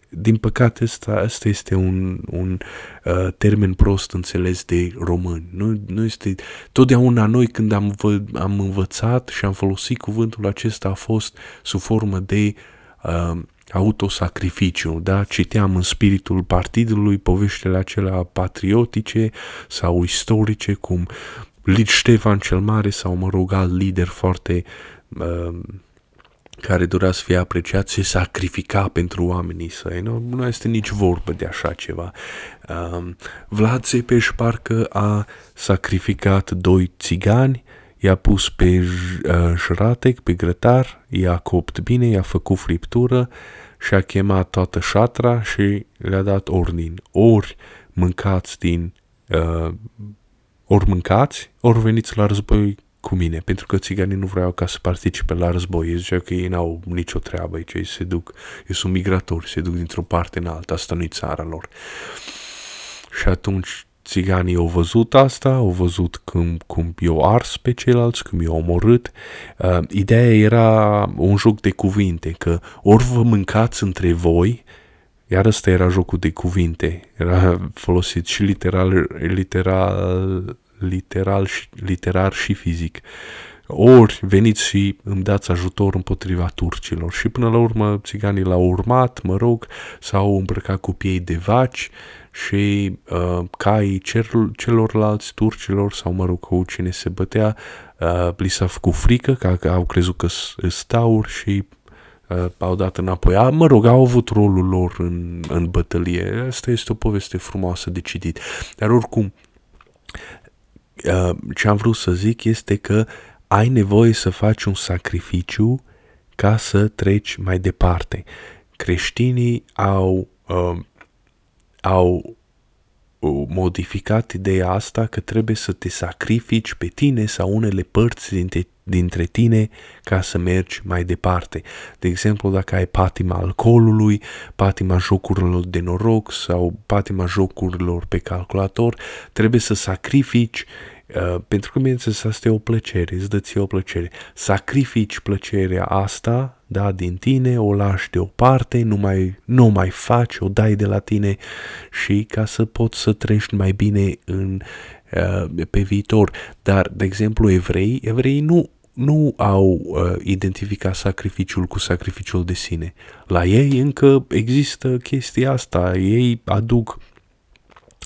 din păcate, asta, asta este un, un uh, termen prost înțeles de români. Nu, nu este... Totdeauna noi când am, am învățat și am folosit cuvântul acesta a fost sub formă de uh, autosacrificiu, da? Citeam în spiritul partidului poveștile acelea patriotice sau istorice, cum Ștefan cel Mare sau, mă rog, alt lider foarte uh, care dorea să fie apreciat, se sacrifica pentru oamenii săi. Nu, nu este nici vorbă de așa ceva. Uh, Vlad Țepeș parcă a sacrificat doi țigani i-a pus pe jratec, pe grătar, i-a copt bine, i-a făcut friptură și a chemat toată șatra și le-a dat ordin. Ori mâncați din... Uh, ori mâncați, ori veniți la război cu mine, pentru că țiganii nu vreau ca să participe la război. Ei ziceau că ei n-au nicio treabă aici, ei se duc, ei sunt migratori, se duc dintr-o parte în alta, asta nu-i țara lor. Și atunci țiganii au văzut asta, au văzut cum, cum eu ars pe ceilalți, cum eu omorât. Uh, ideea era un joc de cuvinte, că ori vă mâncați între voi, iar ăsta era jocul de cuvinte, era folosit și literal, literal, literal, literar și fizic. Ori veniți și îmi dați ajutor împotriva turcilor. Și până la urmă țiganii l-au urmat, mă rog, s-au îmbrăcat cu piei de vaci și uh, caii cel, celorlalți turcilor sau mă rog cu cine se bătea uh, li s-a făcut frică că au crezut că sunt și uh, au dat înapoi. A, mă rog, au avut rolul lor în, în bătălie. Asta este o poveste frumoasă de citit. Dar oricum, uh, ce am vrut să zic este că ai nevoie să faci un sacrificiu ca să treci mai departe. Creștinii au uh, au modificat ideea asta că trebuie să te sacrifici pe tine sau unele părți dintre, dintre tine ca să mergi mai departe. De exemplu, dacă ai patima alcoolului, patima jocurilor de noroc sau patima jocurilor pe calculator, trebuie să sacrifici Uh, pentru că, bineînțeles, asta e o plăcere, îți dă ție o plăcere. Sacrifici plăcerea asta, da, din tine, o lași deoparte, nu mai, nu mai faci, o dai de la tine și ca să poți să treci mai bine în, uh, pe viitor. Dar, de exemplu, evrei, evrei nu nu au uh, identificat sacrificiul cu sacrificiul de sine. La ei încă există chestia asta, ei aduc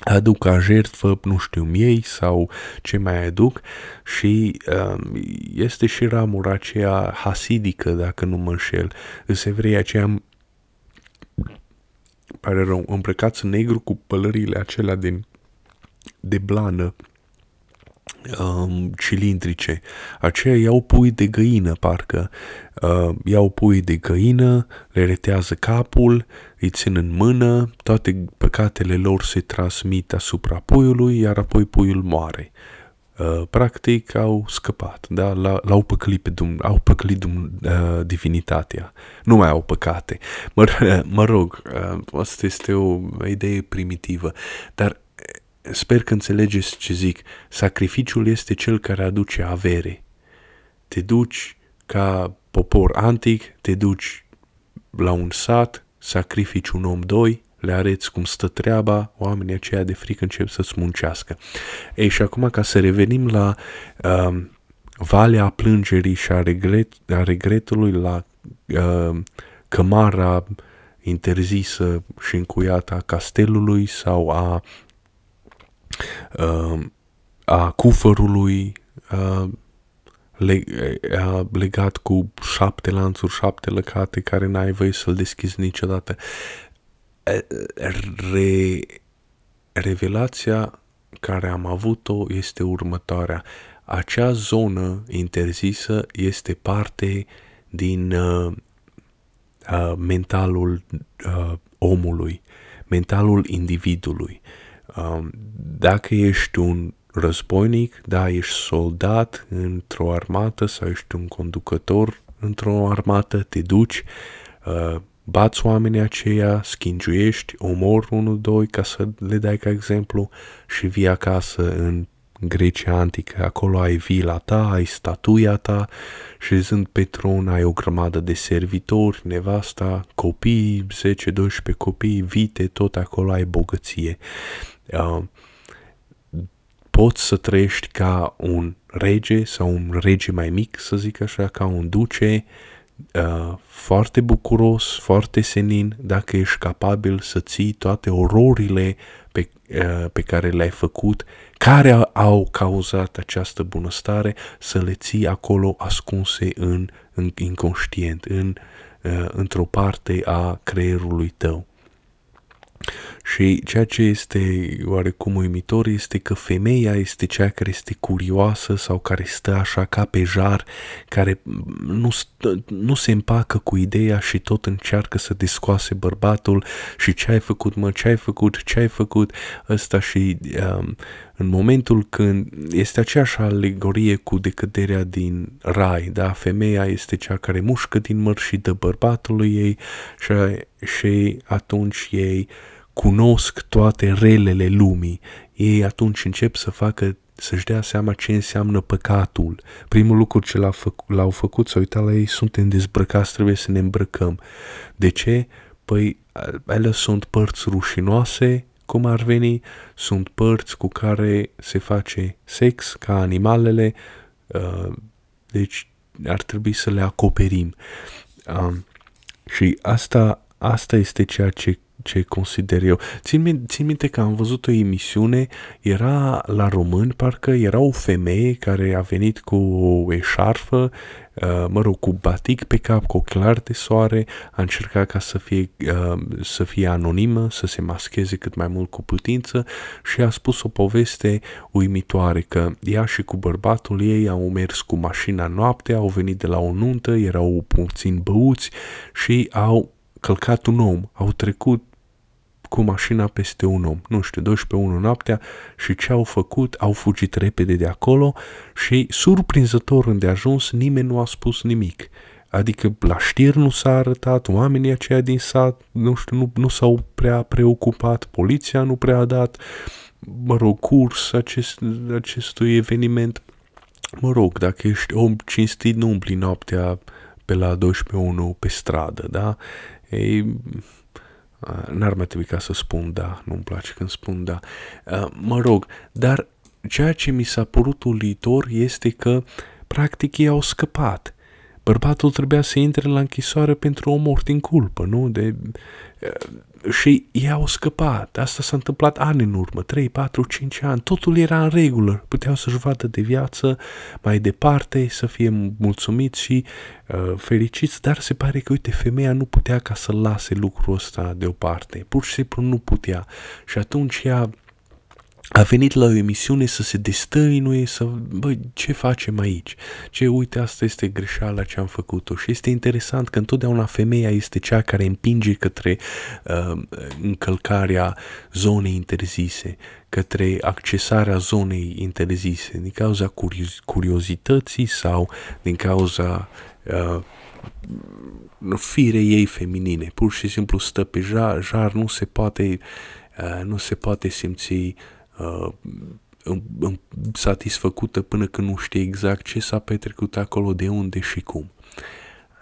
aduc ca jertfă, nu știu, miei sau ce mai aduc și um, este și ramura aceea hasidică, dacă nu mă înșel, îs evrei aceia pare rău, îmbrăcați în negru cu pălările acelea de, de blană um, cilindrice. Aceia iau pui de găină, parcă. Uh, iau pui de găină, le retează capul, îi țin în mână, toate păcatele lor se transmit asupra puiului, iar apoi puiul moare. Uh, practic au scăpat, da? L-au păcălit, pe Dum- au păcălit Dum- uh, divinitatea. Nu mai au păcate. Mă, mă rog, uh, asta este o idee primitivă, dar Sper că înțelegeți ce zic. Sacrificiul este cel care aduce avere. Te duci ca popor antic, te duci la un sat, sacrifici un om, doi, le areți cum stă treaba, oamenii aceia de frică încep să-ți muncească. Ei, și acum ca să revenim la uh, valea plângerii și a, regret, a regretului, la uh, cămara interzisă și încuiată a castelului sau a uh, a cufărului uh, le, uh, legat cu șapte lanțuri, șapte lăcate care n-ai voie să-l deschizi niciodată. Re, revelația care am avut-o este următoarea. Acea zonă interzisă este parte din uh, uh, mentalul uh, omului, mentalul individului. Um, dacă ești un războinic, da, ești soldat într-o armată sau ești un conducător într-o armată, te duci, uh, bați oamenii aceia, schingiuiești, omor unul, doi, ca să le dai ca exemplu și vii acasă în Grecia antică, acolo ai vila ta, ai statuia ta, șezând pe tron ai o grămadă de servitori, nevasta, copii, 10-12 copii, vite, tot acolo ai bogăție. Uh, poți să trăiești ca un rege sau un rege mai mic, să zic așa, ca un duce, uh, foarte bucuros, foarte senin, dacă ești capabil să ții toate ororile pe, uh, pe care le-ai făcut, care au cauzat această bunăstare, să le ții acolo ascunse în, în inconștient, în, uh, într-o parte a creierului tău. Și ceea ce este oarecum uimitor este că femeia este cea care este curioasă sau care stă așa ca pe jar, care nu, stă, nu se împacă cu ideea și tot încearcă să descoase bărbatul și ce ai făcut, mă, ce ai făcut, ce ai făcut, ăsta și um, în momentul când este aceeași alegorie cu decăderea din rai, da? Femeia este cea care mușcă din măr și dă bărbatului ei și, și atunci ei cunosc toate relele lumii. Ei atunci încep să facă să-și dea seama ce înseamnă păcatul. Primul lucru ce l-au făcut, l-au făcut să uita la ei, suntem dezbrăcați, trebuie să ne îmbrăcăm. De ce? Păi, ele sunt părți rușinoase, cum ar veni, sunt părți cu care se face sex ca animalele, uh, deci ar trebui să le acoperim. Uh, și asta, asta este ceea ce ce consider eu. Țin, țin minte că am văzut o emisiune, era la români, parcă era o femeie care a venit cu o eșarfă, uh, mă rog, cu batic pe cap, cu ochelari de soare, a încercat ca să fie, uh, să fie anonimă, să se mascheze cât mai mult cu putință și a spus o poveste uimitoare că ea și cu bărbatul ei au mers cu mașina noaptea, au venit de la o nuntă, erau puțin băuți și au călcat un om, au trecut cu mașina peste un om, nu știu, 12 1 noaptea și ce au făcut, au fugit repede de acolo și surprinzător îndeajuns nimeni nu a spus nimic. Adică la știri nu s-a arătat, oamenii aceia din sat, nu știu, nu, nu s-au prea preocupat, poliția nu prea a dat, mă rog, curs acest, acestui eveniment. Mă rog, dacă ești om cinstit, nu umpli noaptea pe la 12 pe stradă, da? Ei, N-ar mai trebui ca să spun da, nu-mi place când spun da. Mă rog, dar ceea ce mi s-a părut ulitor este că practic ei au scăpat. Bărbatul trebuia să intre la închisoare pentru o mort din culpă, nu? De, și ei au scăpat. Asta s-a întâmplat ani în urmă, 3, 4, 5 ani. Totul era în regulă. Puteau să-și vadă de viață mai departe, să fie mulțumiți și uh, fericiți, dar se pare că, uite, femeia nu putea ca să lase lucrul ăsta deoparte. Pur și simplu nu putea. Și atunci ea a venit la o emisiune să se destăinuie, să, bă, ce facem aici? Ce, uite, asta este greșeala ce am făcut-o. Și este interesant că întotdeauna femeia este cea care împinge către uh, încălcarea zonei interzise, către accesarea zonei interzise, din cauza curios- curiozității sau din cauza uh, firei ei feminine. Pur și simplu stă pe jar, jar nu se poate, uh, nu se poate simți uh, satisfăcută până când nu știe exact ce s-a petrecut acolo, de unde și cum.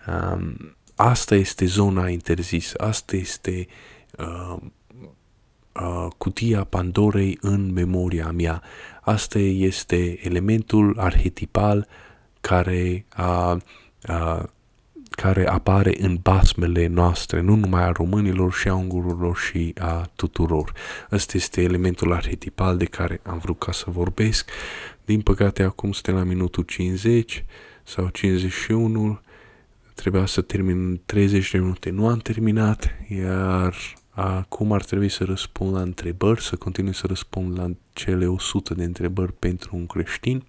Um, asta este zona interzisă, asta este uh, uh, cutia Pandorei în memoria mea. Asta este elementul arhetipal care a, a care apare în basmele noastre, nu numai a românilor și a ungurilor și a tuturor. Ăsta este elementul arhetipal de care am vrut ca să vorbesc. Din păcate acum suntem la minutul 50 sau 51, trebuia să termin 30 de minute, nu am terminat, iar acum ar trebui să răspund la întrebări, să continui să răspund la cele 100 de întrebări pentru un creștin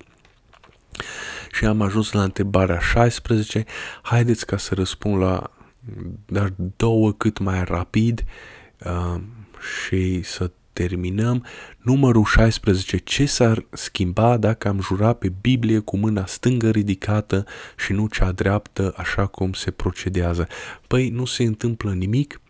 și am ajuns la întrebarea 16. Haideți ca să răspund la dar două cât mai rapid uh, și să terminăm. Numărul 16. Ce s-ar schimba dacă am jura pe Biblie cu mâna stângă ridicată și nu cea dreaptă, așa cum se procedează? Păi nu se întâmplă nimic,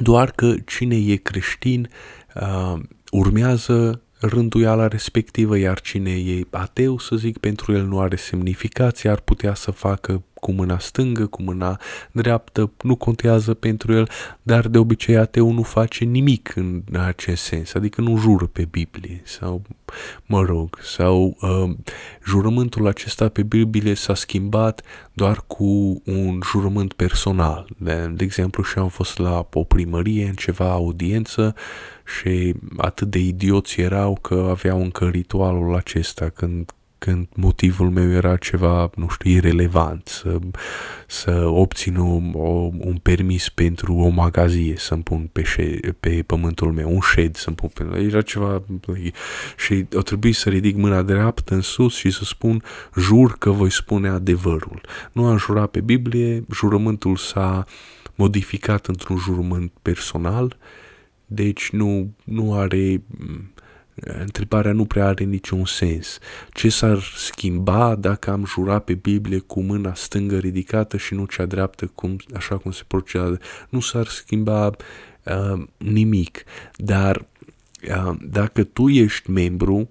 doar că cine e creștin uh, urmează rânduiala respectivă, iar cine e ateu, să zic, pentru el nu are semnificație, ar putea să facă cu mâna stângă, cu mâna dreaptă, nu contează pentru el, dar de obicei ateu nu face nimic în acest sens, adică nu jură pe Biblie sau, mă rog, sau uh, jurământul acesta pe Biblie s-a schimbat doar cu un jurământ personal. De, de exemplu, și am fost la o primărie în ceva audiență și atât de idioți erau că aveau încă ritualul acesta când când motivul meu era ceva, nu știu, irrelevant, să, să obțin un, o, un permis pentru o magazie să-mi pun pe, șed, pe pământul meu, un shed să-mi pun pe... Era ceva... Și o trebuie să ridic mâna dreaptă în sus și să spun, jur că voi spune adevărul. Nu am jurat pe Biblie, jurământul s-a modificat într-un jurământ personal, deci nu, nu are întrebarea nu prea are niciun sens. Ce s-ar schimba dacă am jurat pe Biblie cu mâna stângă ridicată și nu cea dreaptă, cum, așa cum se procedează? Nu s-ar schimba uh, nimic. Dar uh, dacă tu ești membru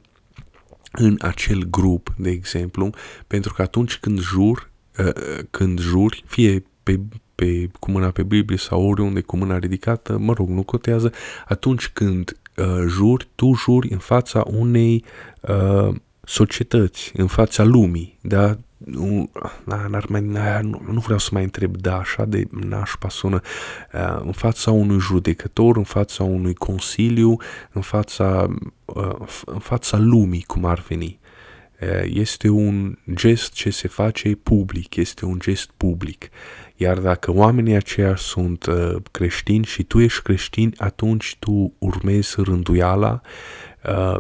în acel grup, de exemplu, pentru că atunci când jur, uh, când juri, fie pe pe, cu mâna pe Biblie sau oriunde cu mâna ridicată, mă rog, nu cotează, atunci când uh, juri, tu juri în fața unei uh, societăți, în fața lumii, da? Nu, n-ar mai, nu, nu vreau să mai întreb, da, așa de nașpa sună, uh, în fața unui judecător, în fața unui consiliu, în fața, uh, în fața lumii, cum ar veni. Uh, este un gest ce se face public, este un gest public. Iar dacă oamenii aceia sunt uh, creștini și tu ești creștin, atunci tu urmezi rânduiala uh,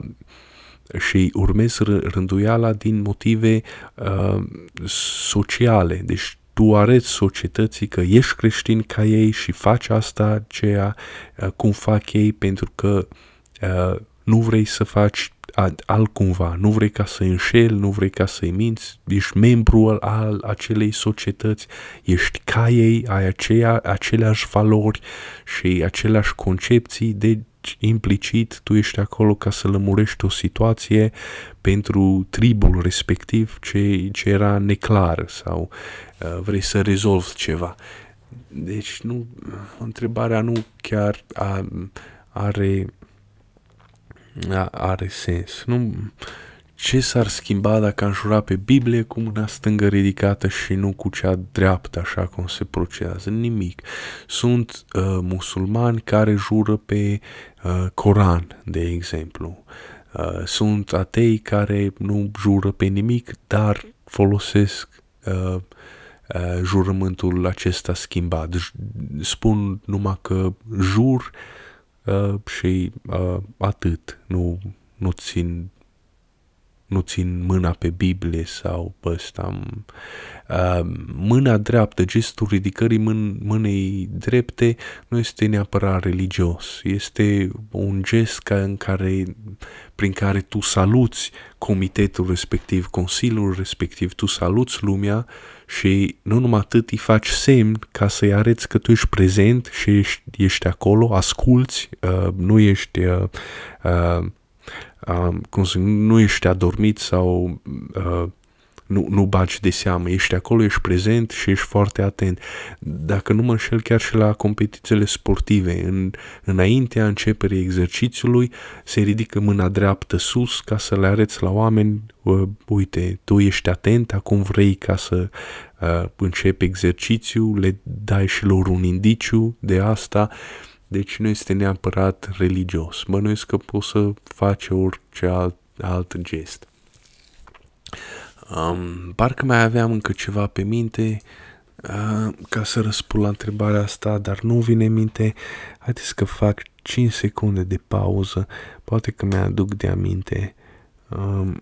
și urmezi rânduiala din motive uh, sociale. Deci tu arăți societății că ești creștin ca ei și faci asta ceea uh, cum fac ei pentru că uh, nu vrei să faci altcumva, nu vrei ca să înșeli, nu vrei ca să-i minți, ești membru al, al acelei societăți, ești ca ei, ai aceea, aceleași valori și aceleași concepții, deci implicit tu ești acolo ca să lămurești o situație pentru tribul respectiv ce, ce era neclar sau uh, vrei să rezolvi ceva. Deci nu, întrebarea nu chiar a, are are sens. Nu, ce s-ar schimba dacă am jura pe Biblie cu mâna stângă ridicată și nu cu cea dreaptă, așa cum se procedează? Nimic. Sunt uh, musulmani care jură pe uh, Coran, de exemplu. Uh, sunt atei care nu jură pe nimic, dar folosesc uh, uh, jurământul acesta schimbat. Spun numai că jur uh, și uh, atât. Nu, nu țin nu țin mâna pe Biblie sau pe ăsta. Uh, mâna dreaptă, gestul ridicării mân- mânei drepte nu este neapărat religios. Este un gest ca în care, prin care tu saluți comitetul respectiv, consiliul respectiv, tu saluți lumea și nu numai atât îi faci semn ca să-i arăți că tu ești prezent și ești, ești acolo, asculți, uh, nu ești uh, uh, um, cum să nu ești adormit sau uh, nu, nu bagi de seamă, ești acolo, ești prezent și ești foarte atent. Dacă nu mă înșel chiar și la competițiile sportive, în, înaintea începerii exercițiului, se ridică mâna dreaptă sus ca să le arăți la oameni, uh, uite, tu ești atent, acum vrei ca să uh, începi exercițiul, le dai și lor un indiciu de asta, deci nu este neapărat religios. Bănuiesc că poți să faci orice alt, alt gest. Um, parcă mai aveam încă ceva pe minte uh, ca să răspund la întrebarea asta, dar nu vine în minte. Haideți că fac 5 secunde de pauză, poate că mi-aduc de aminte. Um,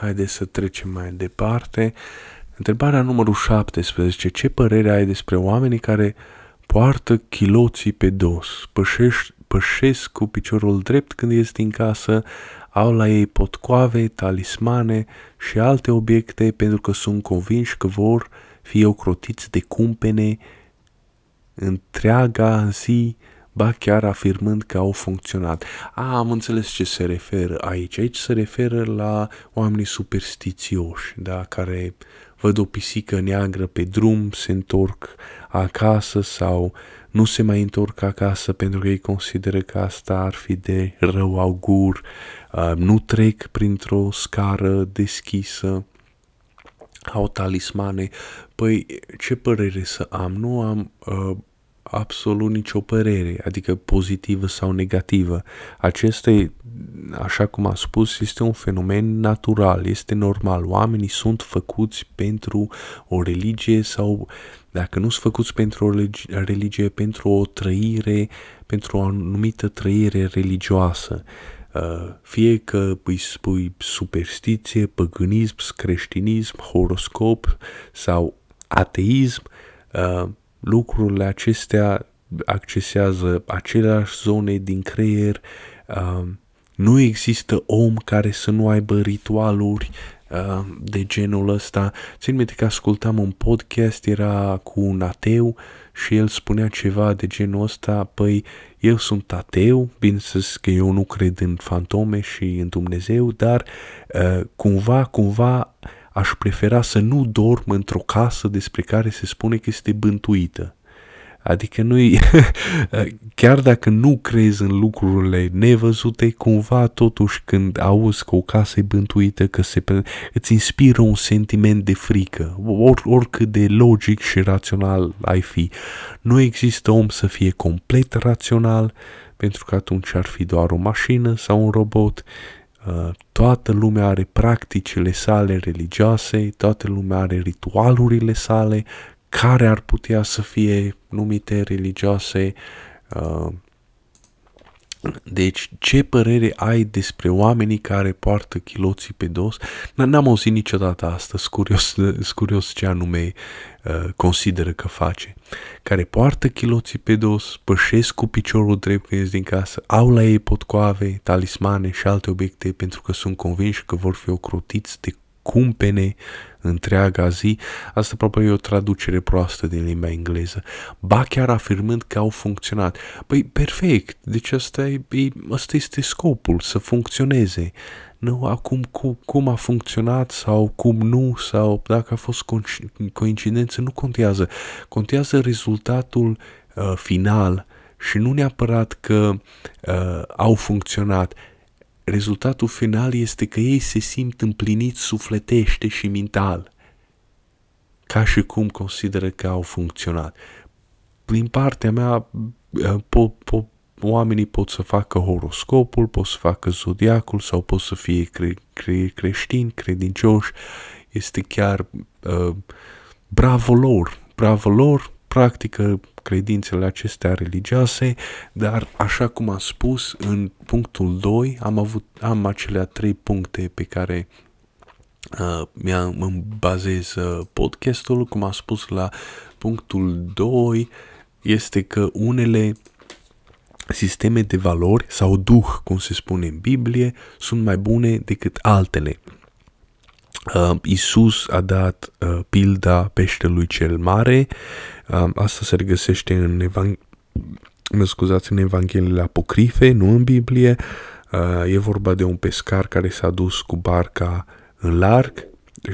haideți să trecem mai departe. Întrebarea numărul 17. Ce părere ai despre oamenii care poartă chiloții pe dos, pășești, pășesc cu piciorul drept când ies din casă, au la ei potcoave, talismane și alte obiecte pentru că sunt convinși că vor fi ocrotiți de cumpene întreaga zi ba chiar afirmând că au funcționat. A, am înțeles ce se referă aici. Aici se referă la oamenii superstițioși, da, care văd o pisică neagră pe drum, se întorc acasă sau nu se mai întorc acasă pentru că ei consideră că asta ar fi de rău augur, uh, nu trec printr-o scară deschisă, au talismane. Păi, ce părere să am? Nu am uh, absolut nicio părere, adică pozitivă sau negativă. Acesta e, așa cum am spus, este un fenomen natural, este normal. Oamenii sunt făcuți pentru o religie sau, dacă nu sunt făcuți pentru o religie, pentru o trăire, pentru o anumită trăire religioasă. Uh, fie că îi spui superstiție, păgânism, creștinism, horoscop sau ateism, uh, lucrurile acestea accesează aceleași zone din creier, uh, nu există om care să nu aibă ritualuri uh, de genul ăsta. Țin minte că ascultam un podcast, era cu un ateu și el spunea ceva de genul ăsta, păi eu sunt ateu, bineînțeles că eu nu cred în fantome și în Dumnezeu, dar uh, cumva, cumva aș prefera să nu dorm într-o casă despre care se spune că este bântuită. Adică nu chiar dacă nu crezi în lucrurile nevăzute, cumva totuși când auzi că o casă e bântuită, că se, îți inspiră un sentiment de frică, or, oricât de logic și rațional ai fi. Nu există om să fie complet rațional, pentru că atunci ar fi doar o mașină sau un robot Uh, toată lumea are practicile sale religioase, toată lumea are ritualurile sale, care ar putea să fie numite religioase. Uh, deci, ce părere ai despre oamenii care poartă chiloții pe dos? N-am auzit niciodată asta, sunt curios, curios ce anume uh, consideră că face. Care poartă chiloții pe dos, pășesc cu piciorul drept când ies din casă, au la ei potcoave, talismane și alte obiecte pentru că sunt convinși că vor fi ocrotiți de cumpene întreaga zi, asta probabil e o traducere proastă din limba engleză, ba chiar afirmând că au funcționat. Păi, perfect, deci asta, e, asta este scopul, să funcționeze. Nu acum cu, cum a funcționat sau cum nu, sau dacă a fost coincidență, nu contează. Contează rezultatul uh, final și nu neapărat că uh, au funcționat, rezultatul final este că ei se simt împliniți sufletește și mental, ca și cum consideră că au funcționat. Prin partea mea, po, po, oamenii pot să facă horoscopul, pot să facă zodiacul sau pot să fie cre, cre, creștini, credincioși. Este chiar uh, bravo lor, bravo lor, practică credințele acestea religioase, dar așa cum am spus în punctul 2, am avut am acelea trei puncte pe care uh, mi-am îmi bazez uh, podcastul, cum am spus la punctul 2, este că unele sisteme de valori sau duh, cum se spune în Biblie, sunt mai bune decât altele. Uh, Isus a dat uh, pilda peștelui cel mare, uh, asta se regăsește în, evang- mă scuzați, în Evangheliile apocrife, nu în Biblie. Uh, e vorba de un pescar care s-a dus cu barca în larg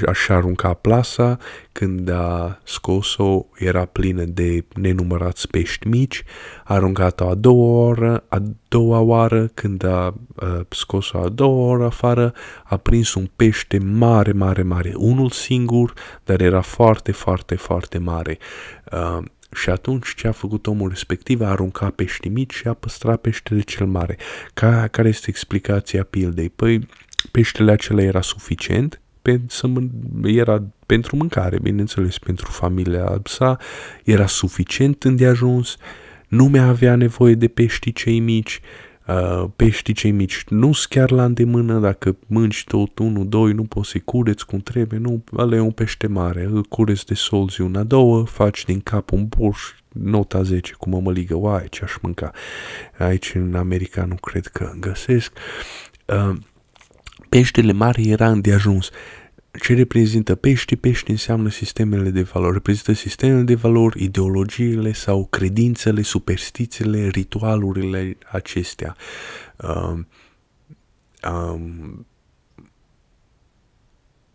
așa arunca plasa, când a scos-o era plină de nenumărați pești mici, a aruncat-o a doua oră, a doua oară, când a, a scos-o a doua oră afară, a prins un pește mare, mare, mare, unul singur, dar era foarte, foarte, foarte mare. Uh, și atunci ce a făcut omul respectiv? A aruncat pești mici și a păstrat peștele cel mare. Ca, care este explicația pildei? Păi, peștele acela era suficient pe, să mân- era pentru mâncare, bineînțeles, pentru familia sa, era suficient îndeajuns, nu mai avea nevoie de peștii cei mici, uh, peștii cei mici nu sunt chiar la îndemână, dacă mânci tot unul, doi, nu poți să-i cureți cum trebuie, nu, ăla e un pește mare, îl cureți de solzi una, două, faci din cap un borș, nota 10 cu mămăligă, uai, ce aș mânca. Aici în America nu cred că găsesc. Uh, peștele mare era îndeajuns. Ce reprezintă pești? Pești înseamnă sistemele de valori. Reprezintă sistemele de valori, ideologiile sau credințele, superstițiile, ritualurile acestea. Um, um,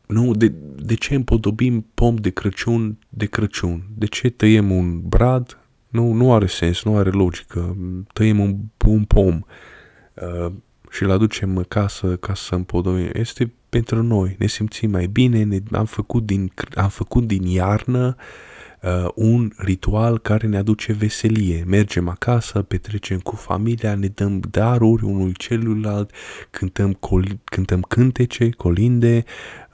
nu, de, de ce împodobim pom de Crăciun de Crăciun? De ce tăiem un brad? Nu, nu are sens, nu are logică. Tăiem un, un pom. Uh, și îl aducem acasă ca să împodobim. Este pentru noi, ne simțim mai bine, ne, am, făcut din, am făcut din iarnă uh, un ritual care ne aduce veselie. Mergem acasă, petrecem cu familia, ne dăm daruri unul celuilalt, cântăm, col- cântăm cântece, colinde,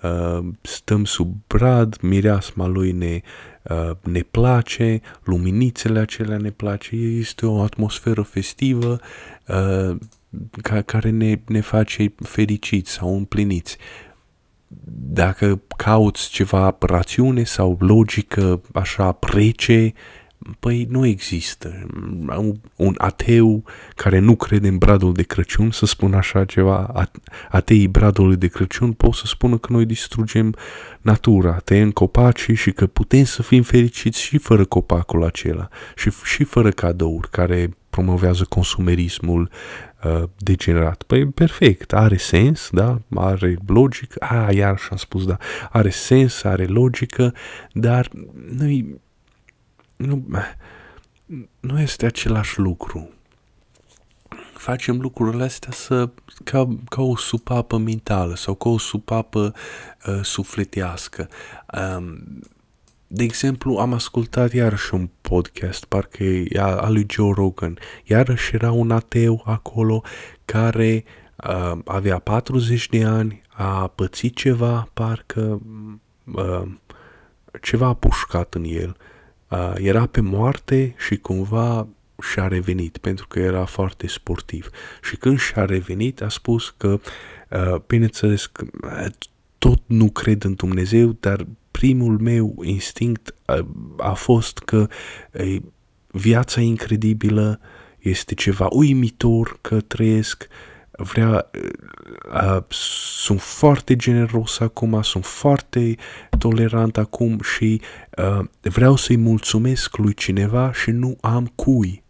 uh, stăm sub brad, mireasma lui ne, uh, ne place, luminițele acelea ne place, este o atmosferă festivă, uh, ca, care ne, ne face fericiți sau împliniți. Dacă cauți ceva rațiune sau logică așa prece, păi nu există. Un ateu care nu crede în bradul de Crăciun, să spun așa ceva, ateii bradului de Crăciun pot să spună că noi distrugem natura, tăiem copacii și că putem să fim fericiți și fără copacul acela și, și fără cadouri care promovează consumerismul uh, degenerat. Păi perfect, are sens, da, are logică, a, iar și-am spus, da, are sens, are logică, dar nu nu, nu este același lucru. Facem lucrurile astea să, ca, ca o supapă mentală sau ca o supapă uh, sufletească. Um, de exemplu, am ascultat iarăși un podcast, parcă e al lui Joe Rogan. Iarăși era un ateu acolo care uh, avea 40 de ani, a pățit ceva, parcă uh, ceva a pușcat în el. Uh, era pe moarte și cumva și-a revenit, pentru că era foarte sportiv. Și când și-a revenit, a spus că, uh, bineînțeles, uh, tot nu cred în Dumnezeu, dar primul meu instinct a, a fost că e, viața incredibilă este ceva uimitor că trăiesc vrea, uh, sunt foarte generos acum, sunt foarte tolerant acum și uh, vreau să-i mulțumesc lui cineva și nu am cui.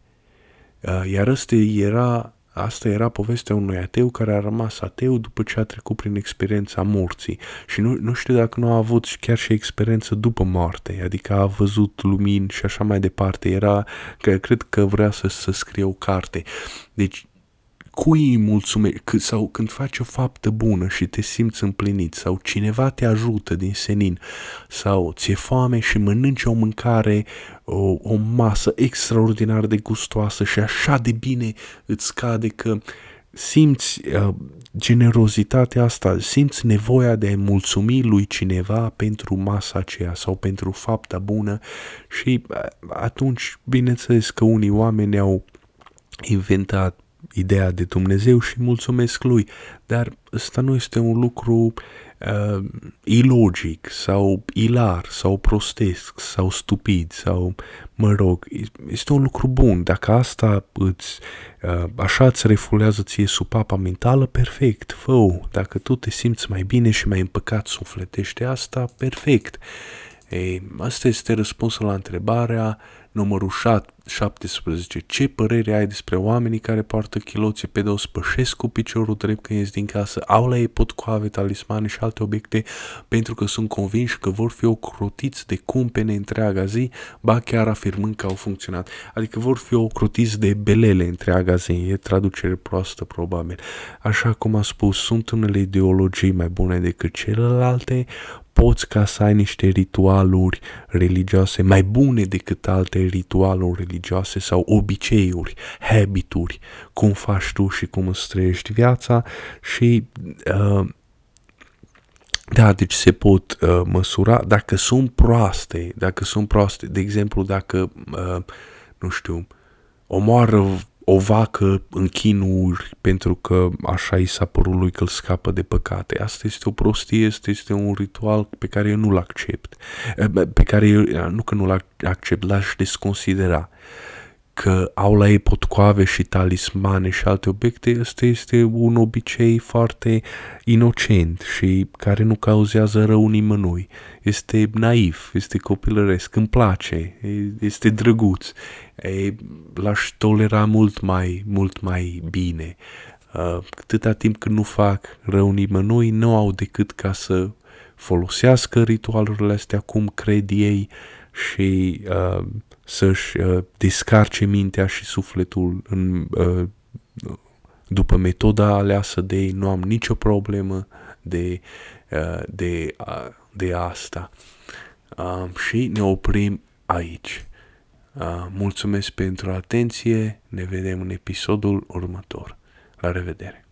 Uh, iar ăsta era, asta era povestea unui ateu care a rămas ateu după ce a trecut prin experiența morții. Și nu, nu știu dacă nu a avut chiar și experiență după moarte, adică a văzut lumini și așa mai departe. Era, că cred că vrea să, să scrie o carte. Deci cui îi mulțumești, sau când faci o faptă bună și te simți împlinit, sau cineva te ajută din senin, sau ți-e foame și mănânci o mâncare, o, o masă extraordinar de gustoasă și așa de bine îți scade că simți uh, generozitatea asta, simți nevoia de a mulțumi lui cineva pentru masa aceea sau pentru fapta bună și uh, atunci, bineînțeles că unii oameni au inventat ideea de Dumnezeu și mulțumesc lui, dar ăsta nu este un lucru uh, ilogic sau ilar sau prostesc sau stupid sau, mă rog, este un lucru bun. Dacă asta îți, uh, așa îți refulează ție supapa mentală, perfect, fă Dacă tu te simți mai bine și mai împăcat sufletește asta, perfect. Ei, asta este răspunsul la întrebarea numărul 17. Ce părere ai despre oamenii care poartă chiloții pe dos, pășesc cu piciorul drept când ies din casă, au la ei potcoave, talismane și alte obiecte pentru că sunt convinși că vor fi ocrotiți de cumpene întreaga zi, ba chiar afirmând că au funcționat. Adică vor fi ocrotiți de belele întreaga zi. E traducere proastă, probabil. Așa cum a spus, sunt unele ideologii mai bune decât celelalte, poți ca să ai niște ritualuri religioase mai bune decât alte ritualuri religioase sau obiceiuri, habituri, cum faci tu și cum îți trăiești viața și uh, da, deci se pot uh, măsura. Dacă sunt proaste, dacă sunt proaste, de exemplu, dacă, uh, nu știu, omoară o vacă în chinuri pentru că așa i s-a părut lui că îl scapă de păcate. Asta este o prostie, asta este un ritual pe care eu nu-l accept. Eh, pe care eu, nu că nu-l accept, l-aș desconsidera că au la ei potcoave și talismane și alte obiecte, ăsta este un obicei foarte inocent și care nu cauzează rău nimănui. Este naiv, este copilăresc, îmi place, este drăguț. E, l-aș tolera mult mai, mult mai bine. Uh, câtăta timp când nu fac rău nimănui, nu au decât ca să folosească ritualurile astea cum cred ei și uh, să-și uh, descarce mintea și sufletul în, uh, după metoda aleasă de ei. Nu am nicio problemă de, uh, de, uh, de asta. Uh, și ne oprim aici. Uh, mulțumesc pentru atenție, ne vedem în episodul următor. La revedere!